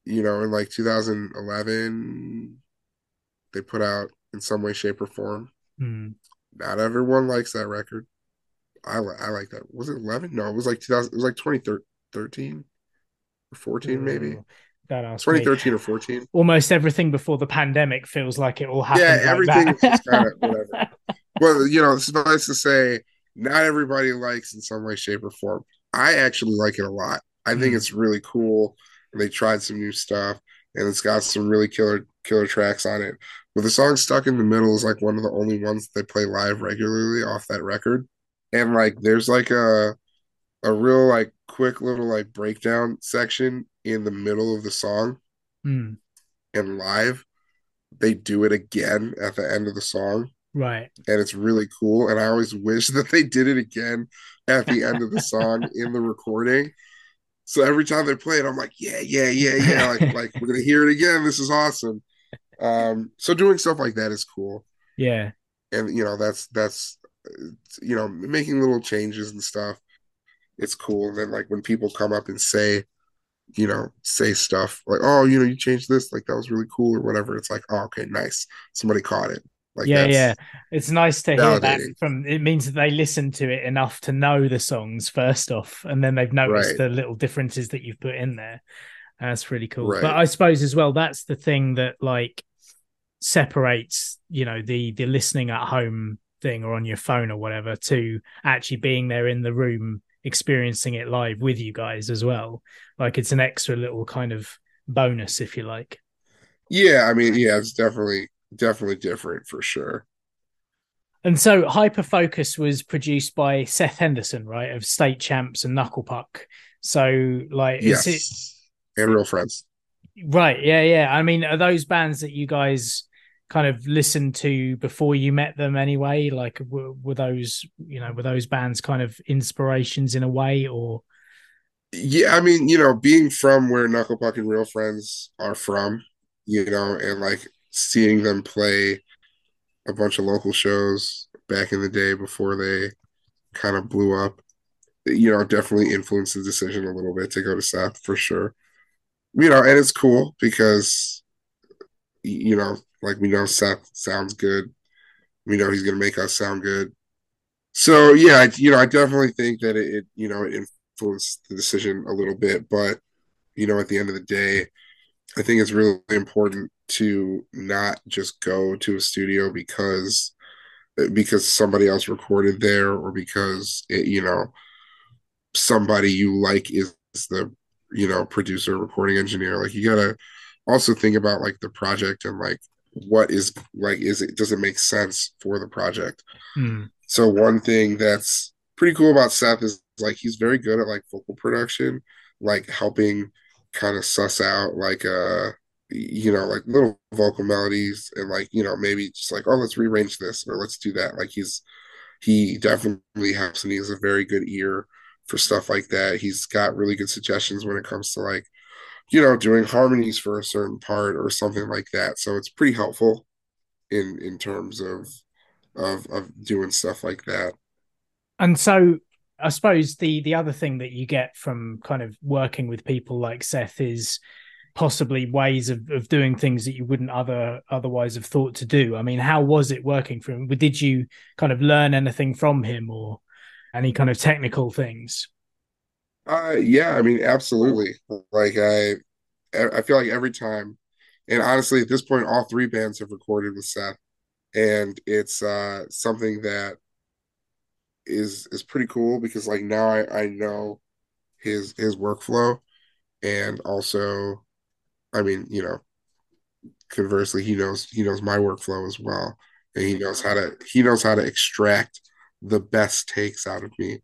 you know in like 2011 they put out in some way shape or form mm. Not everyone likes that record. I I like that. Was it 11? No, it was like 2000. It was like 2013 or 14, maybe. That 2013 or 14. Almost everything before the pandemic feels like it all happened. Yeah, like everything just kind of whatever. well, you know, it's nice to say not everybody likes in some way, shape, or form. I actually like it a lot. I think mm. it's really cool. They tried some new stuff, and it's got some really killer killer tracks on it. But the song Stuck in the Middle is like one of the only ones they play live regularly off that record. And like there's like a a real like quick little like breakdown section in the middle of the song. Mm. And live, they do it again at the end of the song. Right. And it's really cool. And I always wish that they did it again at the end of the song in the recording. So every time they play it, I'm like, yeah, yeah, yeah, yeah. Like, like we're gonna hear it again. This is awesome. Um, so doing stuff like that is cool. Yeah. And you know, that's that's you know, making little changes and stuff. It's cool. And then like when people come up and say, you know, say stuff like, oh, you know, you changed this, like that was really cool or whatever. It's like, oh, okay, nice. Somebody caught it. Like yeah, yeah. It's nice to hear that from it means that they listen to it enough to know the songs first off, and then they've noticed right. the little differences that you've put in there. That's really cool. Right. But I suppose as well, that's the thing that like separates, you know, the the listening at home thing or on your phone or whatever to actually being there in the room experiencing it live with you guys as well. Like it's an extra little kind of bonus, if you like. Yeah, I mean, yeah, it's definitely definitely different for sure. And so Hyper Focus was produced by Seth Henderson, right, of State Champs and Knuckle Puck. So like yes. It... and Real Friends. Right, yeah, yeah. I mean, are those bands that you guys kind of listened to before you met them anyway? Like, were, were those you know were those bands kind of inspirations in a way, or? Yeah, I mean, you know, being from where Knuckle Puck and Real Friends are from, you know, and like seeing them play a bunch of local shows back in the day before they kind of blew up, you know, definitely influenced the decision a little bit to go to Seth for sure. You know, and it's cool because, you know, like we know Seth sounds good. We know he's going to make us sound good. So yeah, I, you know, I definitely think that it, it, you know, it influenced the decision a little bit, but you know, at the end of the day, I think it's really important to not just go to a studio because because somebody else recorded there or because it, you know somebody you like is the you know producer recording engineer like you gotta also think about like the project and like what is like is it does it make sense for the project? Hmm. so one thing that's pretty cool about seth is like he's very good at like vocal production like helping kind of suss out like uh you know like little vocal melodies and like you know maybe just like oh let's rearrange this or let's do that. Like he's he definitely helps and he has a very good ear for stuff like that. He's got really good suggestions when it comes to like you know doing harmonies for a certain part or something like that so it's pretty helpful in in terms of of of doing stuff like that And so, I suppose the the other thing that you get from kind of working with people like Seth is possibly ways of, of doing things that you wouldn't other otherwise have thought to do. I mean, how was it working for him? Did you kind of learn anything from him or any kind of technical things? Uh, yeah, I mean, absolutely. Like I, I feel like every time, and honestly, at this point, all three bands have recorded with Seth, and it's uh something that is is pretty cool because like now I I know his his workflow, and also, I mean, you know, conversely, he knows he knows my workflow as well, and he knows how to he knows how to extract the best takes out of me,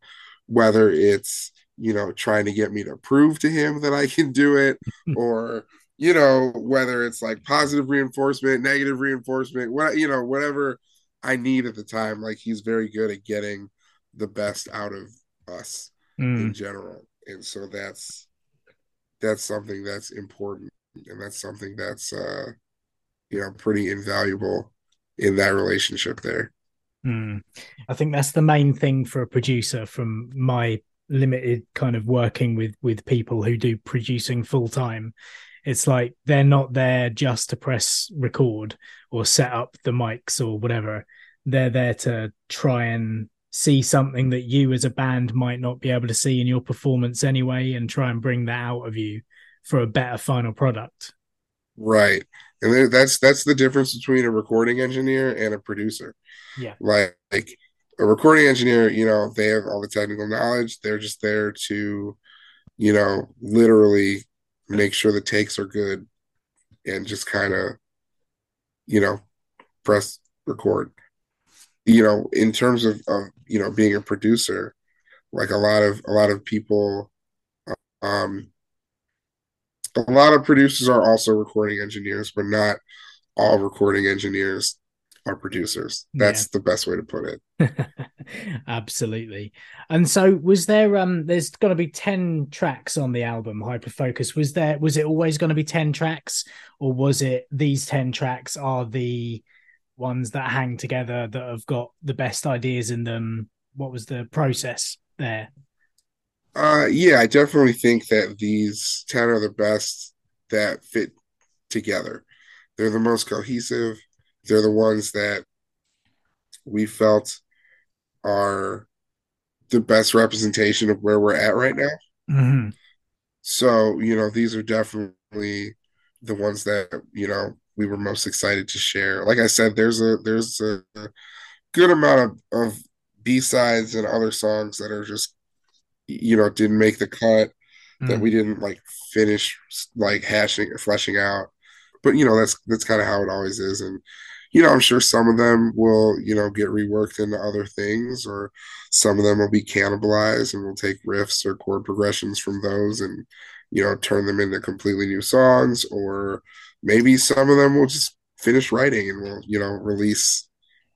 whether it's you know, trying to get me to prove to him that I can do it, or you know, whether it's like positive reinforcement, negative reinforcement, what you know, whatever I need at the time. Like he's very good at getting the best out of us Mm. in general, and so that's that's something that's important, and that's something that's uh, you know, pretty invaluable in that relationship there. Mm. I think that's the main thing for a producer from my limited kind of working with with people who do producing full time. It's like they're not there just to press record or set up the mics or whatever. They're there to try and see something that you as a band might not be able to see in your performance anyway and try and bring that out of you for a better final product. Right. And that's that's the difference between a recording engineer and a producer. Yeah. Like, like a recording engineer, you know, they have all the technical knowledge. They're just there to, you know, literally make sure the takes are good and just kind of, you know, press record. You know, in terms of, of you know being a producer, like a lot of a lot of people, um, a lot of producers are also recording engineers, but not all recording engineers are producers. That's the best way to put it. Absolutely. And so was there um there's going to be 10 tracks on the album Hyperfocus. Was there was it always going to be 10 tracks or was it these 10 tracks are the ones that hang together that have got the best ideas in them? What was the process there? Uh, yeah, I definitely think that these 10 are the best that fit together. They're the most cohesive. They're the ones that we felt are the best representation of where we're at right now. Mhm. So, you know, these are definitely the ones that, you know, we were most excited to share. Like I said, there's a there's a good amount of, of B-sides and other songs that are just you know, didn't make the cut that Mm. we didn't like finish like hashing fleshing out. But you know, that's that's kind of how it always is. And you know, I'm sure some of them will, you know, get reworked into other things, or some of them will be cannibalized and we'll take riffs or chord progressions from those and, you know, turn them into completely new songs, or maybe some of them will just finish writing and we'll you know release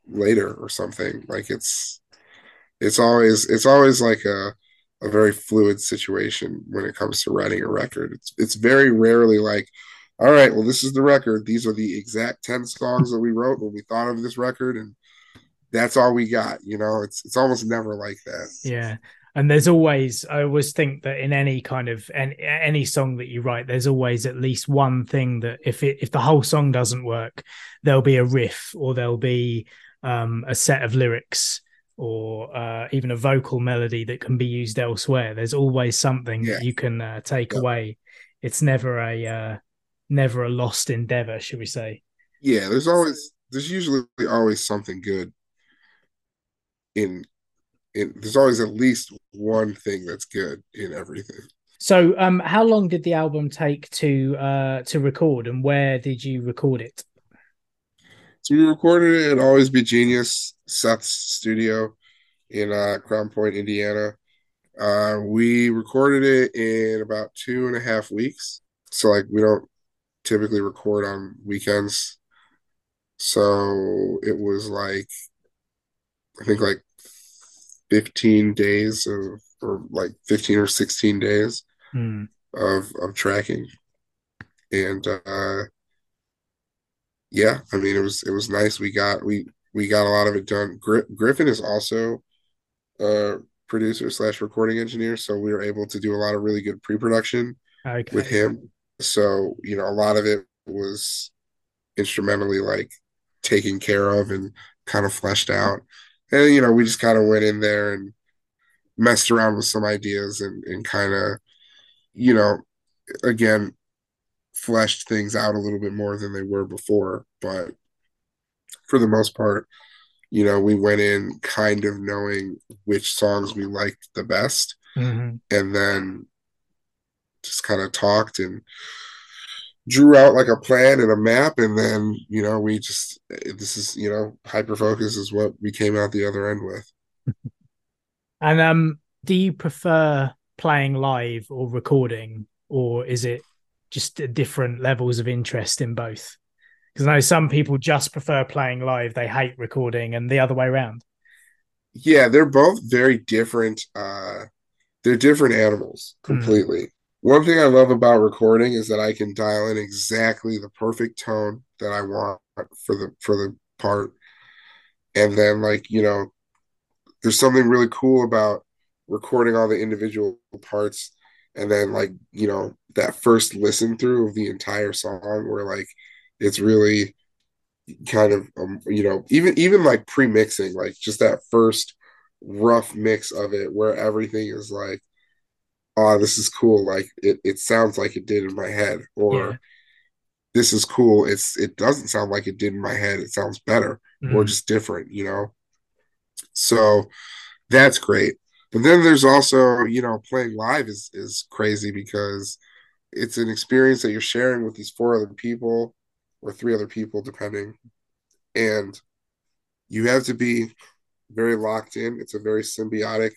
later or something. Like it's it's always it's always like a a very fluid situation when it comes to writing a record. It's it's very rarely like all right well this is the record. These are the exact 10 songs that we wrote when we thought of this record and that's all we got you know? It's it's almost never like that. Yeah. And there's always i always think that in any kind of any, any song that you write there's always at least one thing that if it if the whole song doesn't work there'll be a riff or there'll be um, a set of lyrics or uh, even a vocal melody that can be used elsewhere. There's always something Yeah. that you can uh, take Yeah. away. It's never a uh, never a lost endeavor should we say yeah there's always there's usually always something good in in there's always at least one thing that's good in everything so um how long did the album take to uh to record and where did you record it So we recorded it at Always Be Genius, Seth's studio in uh, Crown Point, Indiana. Uh, we recorded it in about two and a half weeks. So like we don't typically record on weekends. So it was like I think like 15 days of or like 15 or 16 days Hmm. of of tracking. And uh yeah, I mean it was it was nice. We got we we got a lot of it done. Gri- Griffin is also a producer slash recording engineer, so we were able to do a lot of really good pre-production okay with him. So, you know, a lot of it was instrumentally like taken care of and kind of fleshed out. And, you know, we just kind of went in there and messed around with some ideas and, and kind of, you know, again, fleshed things out a little bit more than they were before. But for the most part, you know, we went in kind of knowing which songs we liked the best Mhm. and then just kind of talked and drew out like a plan and a map and then you know we just this is you know hyper focus is what we came out the other end with And um, do you prefer playing live or recording, or is it just different levels of interest in both? Because I know some people just prefer playing live; they hate recording, and the other way around. yeah they're both very different uh they're different animals completely one thing i love about recording is that i can dial in exactly the perfect tone that i want for the for the part. And then like you know there's something really cool about recording all the individual parts and then like you know that first listen through of the entire song where like it's really kind of um, you know even even like pre-mixing like just that first rough mix of it where everything is like oh this is cool. Like it, it sounds like it did in my head. Or Yeah. this is cool. It's it doesn't sound like it did in my head. It sounds better or Mhm. just different you know? So that's great. But then there's also you know playing live is is crazy because it's an experience that you're sharing with these four other people or three other people depending. And you have to be very locked in. It's a very symbiotic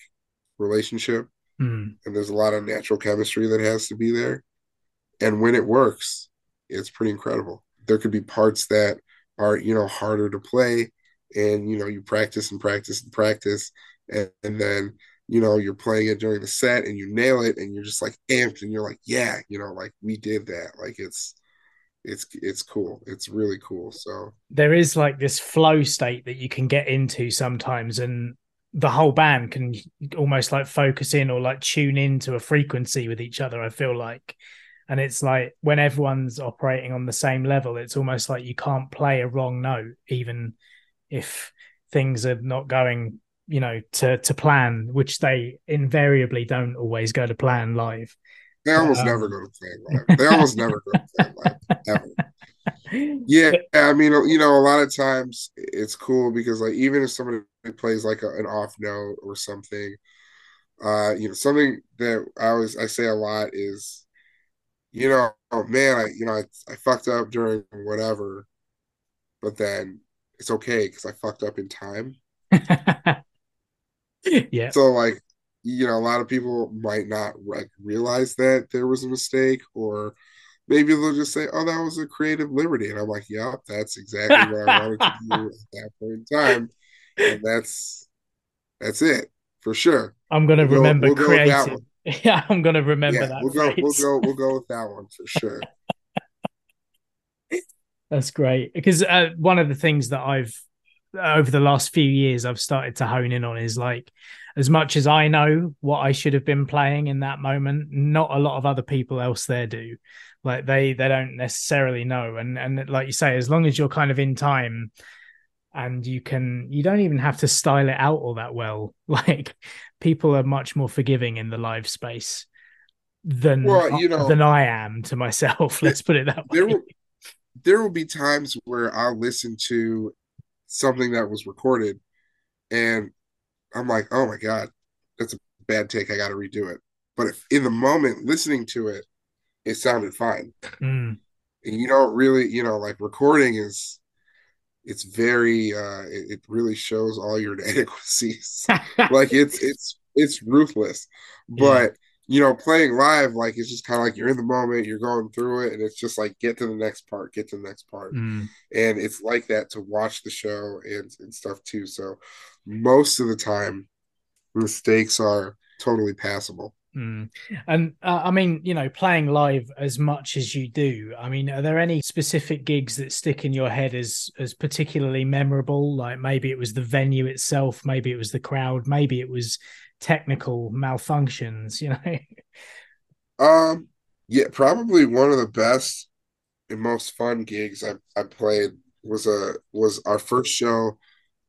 relationship Mm. and there's a lot of natural chemistry that has to be there. And when it works it's pretty incredible. There could be parts that are you know harder to play and you know you practice and practice and practice. And, and then you know you're playing it during the set and you nail it and you're just like amped and you're like yeah you know like we did that. Like it's it's it's cool. It's really cool. So There is like this flow state that you can get into sometimes, and the whole band can almost like focus in or like tune into a frequency with each other. I feel like. And it's like when everyone's operating on the same level, it's almost like you can't play a wrong note, even if things are not going, you know, to to plan, which they invariably don't always go to plan live. they almost Um, never go to plan live they almost never go to plan live ever Yeah, I mean, you know, a lot of times it's cool because like even if somebody plays like a, an off note or something, uh, you know, something that I always I say a lot is, you know, oh man, I you know I, I fucked up during whatever, but then it's okay because I fucked up in time. yeah. So like, you know, a lot of people might not like realize that there was a mistake or maybe they'll just say, "Oh, that was a creative liberty," and I'm like, "Yeah, that's exactly what I wanted to do at that point in time," and that's that's it for sure. I'm gonna we'll remember go, we'll creative. Yeah, I'm gonna remember yeah, that. We'll go. We'll go. We'll go with that one for sure. That's great because uh, one of the things that I've over the last few years I've started to hone in on is like as much as I know what I should have been playing in that moment, not a lot of other people else there do. Like they they don't necessarily know. And and like you say, as long as you're kind of in time and you can you don't even have to style it out all that well. Like people are much more forgiving in the live space than well, you know, than I am to myself. Let's put it that way. There will, there will be times where I'll listen to something that was recorded and I'm like, oh my God, that's a bad take. I got to redo it. But if in the moment listening to it, it sounded fine. Mm. And you don't really, you know, like recording is, it's very, uh, it, it really shows all your inadequacies. like it's, it's, it's ruthless. But, yeah you know, playing live, like it's just kind of like you're in the moment, you're going through it, and it's just like get to the next part, get to the next part. Mm. And it's like that to watch the show and, and stuff too. So most of the time, mistakes are totally passable. Mm. And uh, I mean, you know, playing live as much as you do, I mean, are there any specific gigs that stick in your head as as particularly memorable? Like maybe it was the venue itself, maybe it was the crowd, maybe it was technical malfunctions, you know? Um, yeah, probably one of the best and most fun gigs I, I played was a was our first show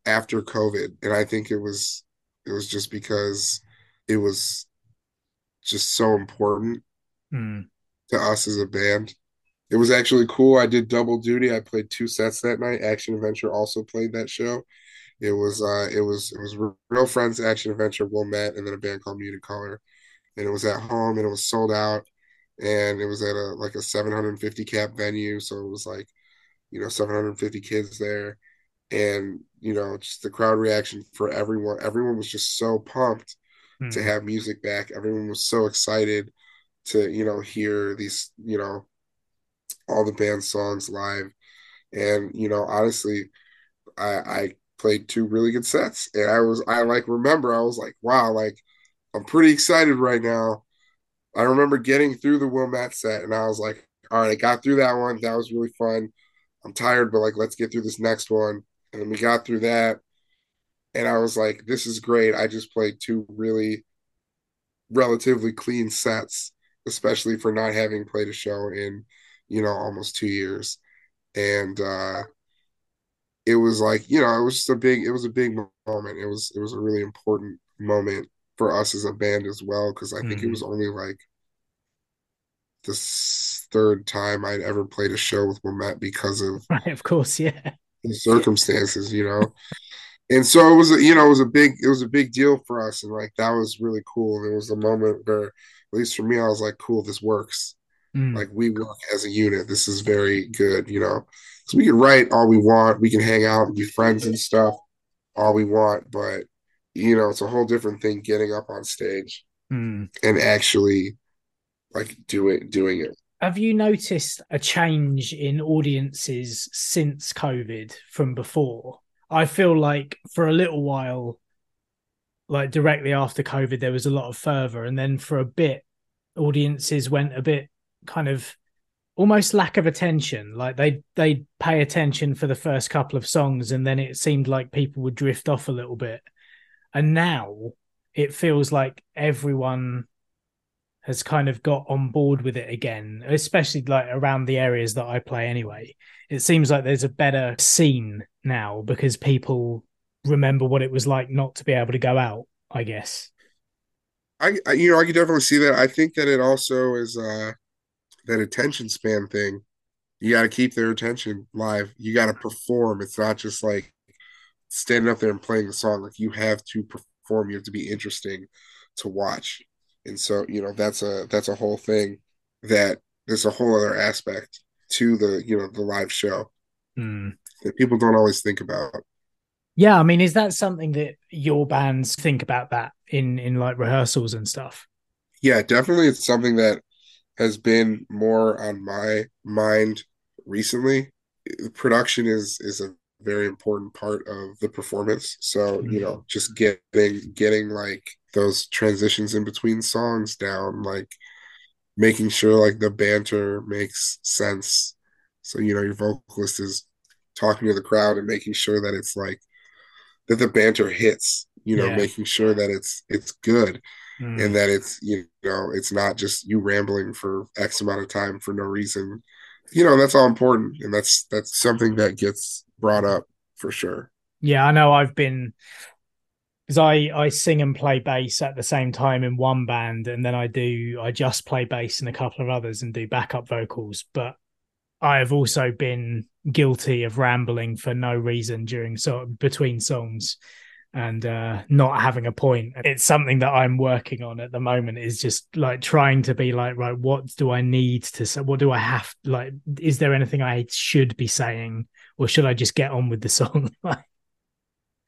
after COVID, and I think it was it was just because it was just so important mm. to us as a band. It was actually cool. I did double duty. I played two sets that night. Action Adventure also played that show, it was uh, it was it was real friends action adventure Wilmette and then a band called Muted Color, and it was at home and it was sold out, and it was at a like a 750 cap venue, so it was like, you know, 750 kids there, and you know just the crowd reaction for everyone. Everyone was just so pumped mm-hmm. to have music back. Everyone was so excited to you know hear these you know all the band songs live, and you know honestly, I I played two really good sets. And I was, I like remember, I was like, wow, like I'm pretty excited right now. I remember getting through the Wilmette set and I was like, all right, I got through that one. That was really fun. I'm tired, but like, let's get through this next one. And we got through that. And I was like, this is great. I just played two really relatively clean sets, especially for not having played a show in, you know, almost two years. And uh it was like you know it was just a big it was a big moment it was it was a really important moment for us as a band as well because i think mm-hmm. it was only like the third time i'd ever played a show with Wilmette because of right of course yeah the circumstances you know and so it was a, you know it was a big it was a big deal for us and like that was really cool and it was a moment where at least for me i was like cool this works mm. like we work as a unit this is very good you know so we can write all we want, we can hang out and be friends and stuff all we want, but you know, it's a whole different thing getting up on stage mm. and actually like do it doing it. Have you noticed a change in audiences since COVID from before? I feel like for a little while, like directly after COVID, there was a lot of fervor, and then for a bit, audiences went a bit kind of almost lack of attention. Like they they pay attention for the first couple of songs, and then it seemed like people would drift off a little bit. And now it feels like everyone has kind of got on board with it again, especially like around the areas that I play anyway. It seems like there's a better scene now because people remember what it was like not to be able to go out, I guess. I, you know, I can definitely see that. I think that it also is uh that attention span thing. You got to keep their attention live. You got to perform. It's not just like standing up there and playing the song. Like you have to perform. You have to be interesting to watch. And so, you know, that's a that's a whole thing that there's a whole other aspect to the you know the live show mm. that people don't always think about. Yeah, I mean, is that something that your bands think about that in in like rehearsals and stuff? Yeah, definitely. It's something that has been more on my mind recently. Production is is a very important part of the performance. So, you know, just getting getting like those transitions in between songs down, like making sure like the banter makes sense. So, you know, your vocalist is talking to the crowd and making sure that it's like that the banter hits, you know, Yeah. making sure that it's it's good Mm. and that it's you know it's not just you rambling for x amount of time for no reason you know that's all important and that's that's something that gets brought up for sure Yeah, I know I've been because I I sing and play bass at the same time in one band, and then I do I just play bass in a couple of others and do backup vocals. But I have also been guilty of rambling for no reason during so between songs and uh not having a point. It's something that I'm working on at the moment is just like trying to be like right what do I need to say what do I have like is there anything I should be saying or should I just get on with the song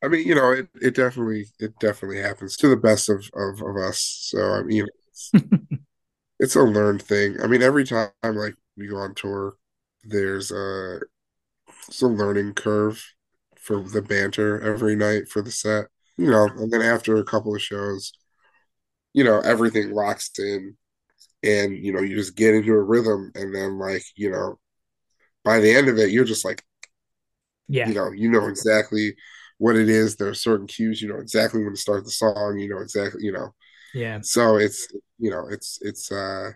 i mean you know it, it definitely it definitely happens to the best of of, of us. So i mean it's, it's a learned thing. I mean every time like we go on tour there's a it's a learning curve for the banter every night for the set you know and then after a couple of shows you know everything locks in and you know you just get into a rhythm and then like you know by the end of it you're just like yeah. you know you know exactly what it is there are certain cues you know exactly when to start the song you know exactly you know yeah so it's you know it's it's uh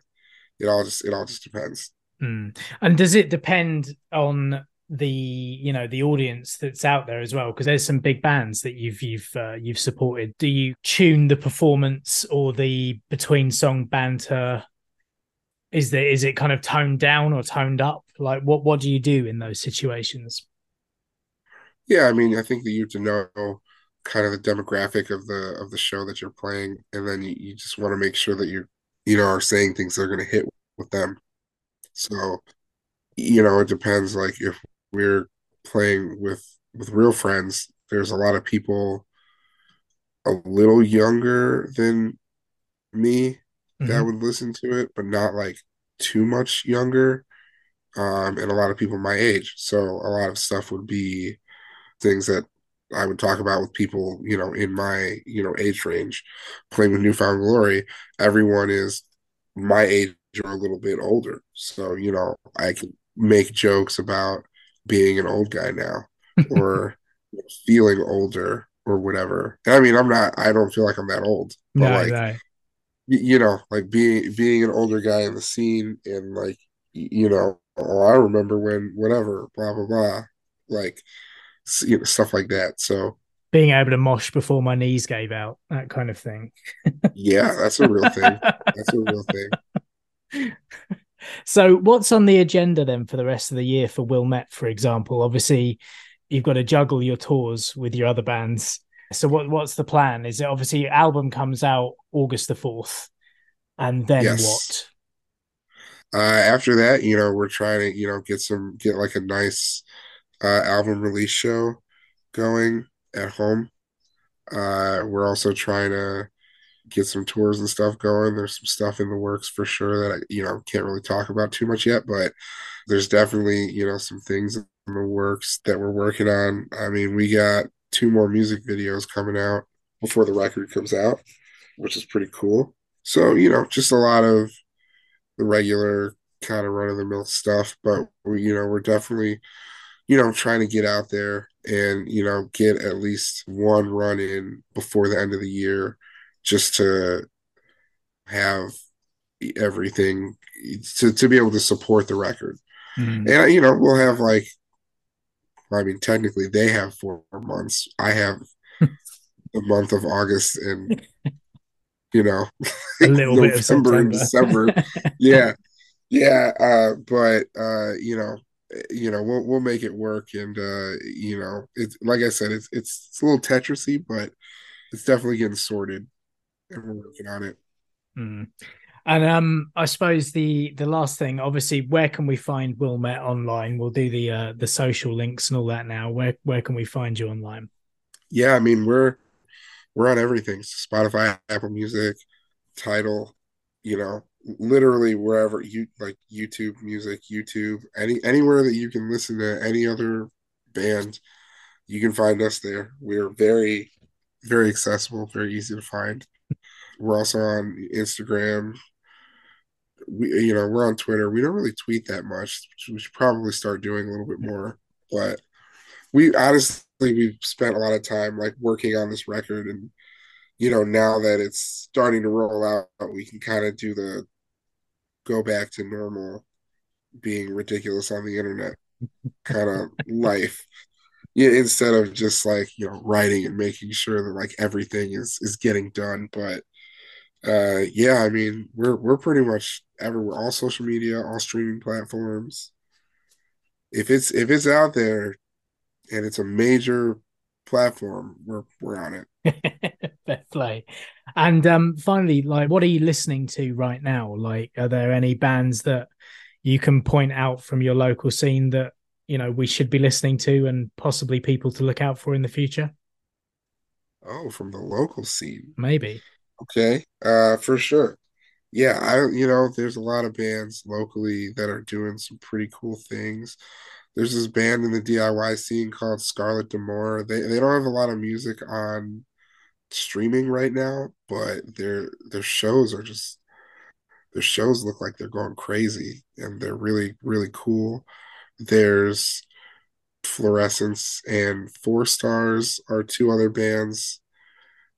it all just it all just depends Mm. And does it depend on the you know the audience that's out there as well? Because there's some big bands that you've you've uh, you've supported. Do you tune the performance or the between song banter? Is there is it kind of toned down or toned up? Like what what do you do in those situations? Yeah i mean i think that you have to know kind of the demographic of the of the show that you're playing and then you, you just want to make sure that you're you know are saying things that are going to hit with them so you know it depends like if we're playing with with real friends there's a lot of people a little younger than me that Mhm. would listen to it but not like too much younger um and a lot of people my age so a lot of stuff would be things that I would talk about with people, you know, in my, you know, age range, playing with New Found Glory. Everyone is my age or a little bit older. So, you know, I can make jokes about being an old guy now or feeling older or whatever. I mean, I'm not, I don't feel like I'm that old, but No, like, no. you know, like being, being an older guy in the scene and like, you know, oh, I remember when whatever, blah, blah, blah, like, you know, stuff like that. So, Being able to mosh before my knees gave out, that kind of thing. yeah, that's a real thing. That's a real thing. So, what's on the agenda then for the rest of the year for Wilmette, for example? Obviously, you've got to juggle your tours with your other bands. So, what what's the plan? Is it obviously your album comes out August the fourth, and then Yes. Uh, after that, you know, we're trying to, you know, get some, get like a nice uh, album release show going at home. Uh, we're also trying to get some tours and stuff going. There's some stuff in the works for sure that I, you know, can't really talk about too much yet, but there's definitely, you know, some things in the works that we're working on. I mean, we got two more music videos coming out before the record comes out, which is pretty cool. So, you know, just a lot of the regular kind of run of the mill stuff, but we, you know, we're definitely, you know, trying to get out there and, you know, get at least one run in before the end of the year just to have everything to, to be able to support the record. what? And, you know, we'll have like, I mean, technically they have four months. I have the month of August and, you know, A little bit of November and. December. yeah. Yeah. Uh, but, uh, you know, you know, we'll, we'll make it work. And, uh, you know, it's like I said, it's, it's, it's a little Tetrisy, but it's definitely getting sorted and we're working on it. Mm. And um, I suppose the the last thing, obviously, where can we find Wilmette online? We'll do the uh, the social links and all that now. Where where can we find you online? Yeah. I mean, we're, we're on everything Spotify, Apple Music, Tidal, you know, literally wherever you like YouTube music, YouTube, any anywhere that you can listen to any other band, you can find us there. We're very, very accessible, very easy to find. We're also on Instagram. We, you know, we're on Twitter. We don't really tweet that much. We should probably start doing a little bit more. But we honestly, we've spent a lot of time like working on this record, and you know, now that it's starting to roll out, we can kind of do the go back to normal, being ridiculous on the internet kind of life yeah, instead of just like you know writing and making sure that like everything is is getting done. But uh, yeah, I mean we're we're pretty much everywhere, all social media, all streaming platforms. If it's if it's out there and it's a major platform, we're we're on it. Fair play. And um, finally, like, what are you listening to right now? Like, are there any bands that you can point out from your local scene that you know we should be listening to and possibly people to look out for in the future? Oh, from the local scene. Maybe. Okay. Uh for sure. Yeah, I you know, there's a lot of bands locally that are doing some pretty cool things. There's this band in the DIY scene called Scarlet Demore. They they don't have a lot of music on streaming right now, but their their shows are just their shows look like they're going crazy and they're really really cool. There's Fluorescence and Four Stars are two other bands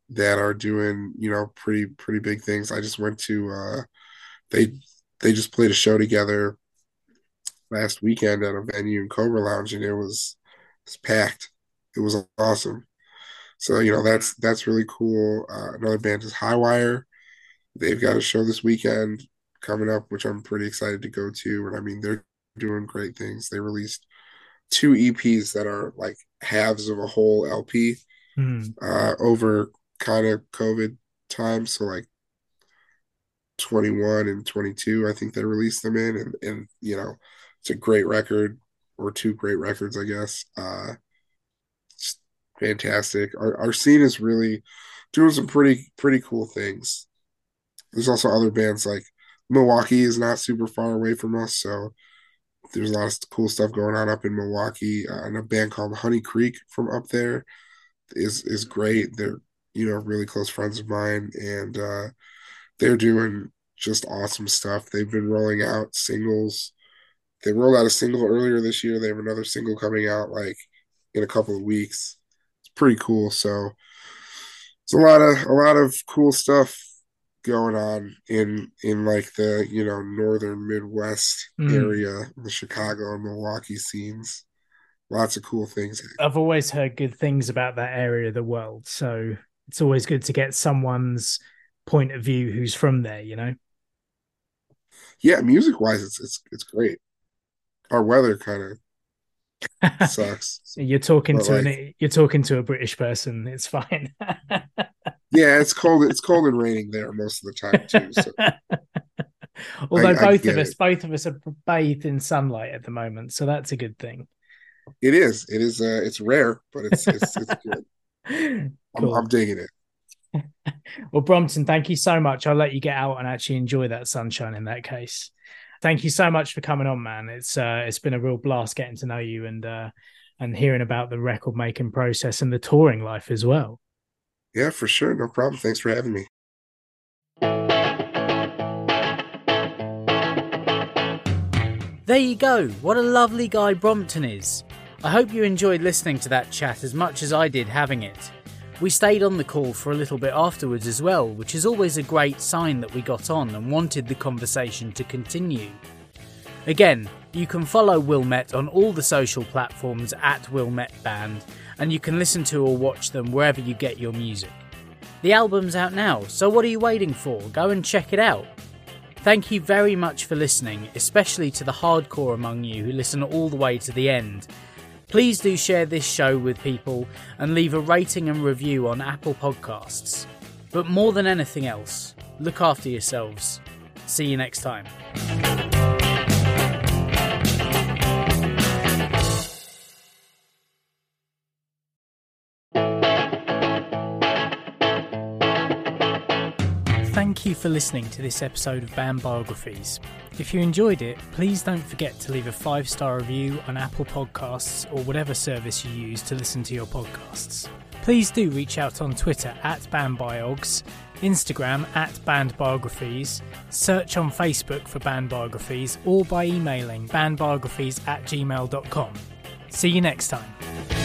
that are doing, you know, pretty pretty big things. I just went to uh they they just played a show together last weekend at a venue in Cobra Lounge and it was it was packed. It was awesome. So, you know, that's that's really cool. Uh, another band is Highwire. They've got a show this weekend coming up, which I'm pretty excited to go to. And I mean, they're doing great things. They released two EPs that are like halves of a whole LP mm. uh, over kind of COVID time. So like 21 and 22, I think they released them in, and and you know, it's a great record or two great records, I guess. Uh, fantastic. Our our scene is really doing some pretty pretty cool things. There's also other bands like Milwaukee is not super far away from us, so there's a lot of cool stuff going on up in Milwaukee. Uh, and a band called Honey Creek from up there is is great. They're you know really close friends of mine, and uh, they're doing just awesome stuff. They've been rolling out singles. They rolled out a single earlier this year. They have another single coming out like in a couple of weeks. It's pretty cool. So it's a lot of a lot of cool stuff going on in in like the you know northern Midwest mm. area, the Chicago and Milwaukee scenes. Lots of cool things. I've always heard good things about that area of the world, so it's always good to get someone's point of view who's from there. You know. Yeah, music wise, it's it's it's great. Our weather kind of sucks. you're talking to like, an you're talking to a British person. It's fine. yeah, it's cold. It's cold and raining there most of the time too. So. Although I, both I of us, it. both of us are bathed in sunlight at the moment, so that's a good thing. It is. It is. Uh, it's rare, but it's it's, it's good. Cool. I'm, I'm digging it. well, Brompton, thank you so much. I'll let you get out and actually enjoy that sunshine. In that case, thank you so much for coming on, man. It's uh, it's been a real blast getting to know you and uh, and hearing about the record making process and the touring life as well. Yeah, for sure. No problem. Thanks for having me. There you go. What a lovely guy Brompton is. I hope you enjoyed listening to that chat as much as I did having it. We stayed on the call for a little bit afterwards as well, which is always a great sign that we got on and wanted the conversation to continue. Again, you can follow Wilmette on all the social platforms at Wilmette Band and you can listen to or watch them wherever you get your music. The album's out now, so what are you waiting for? Go and check it out. Thank you very much for listening, especially to the hardcore among you who listen all the way to the end. Please do share this show with people and leave a rating and review on Apple Podcasts. But more than anything else, look after yourselves. See you next time. Thank you for listening to this episode of Banned Biographies. If you enjoyed it, please don't forget to leave a five star review on Apple Podcasts or whatever service you use to listen to your podcasts. Please do reach out on Twitter at BannedBiogs, Instagram at BannedBiographies, search on Facebook for Banned Biographies, or by emailing bannedbiographies at gmail.com. See you next time.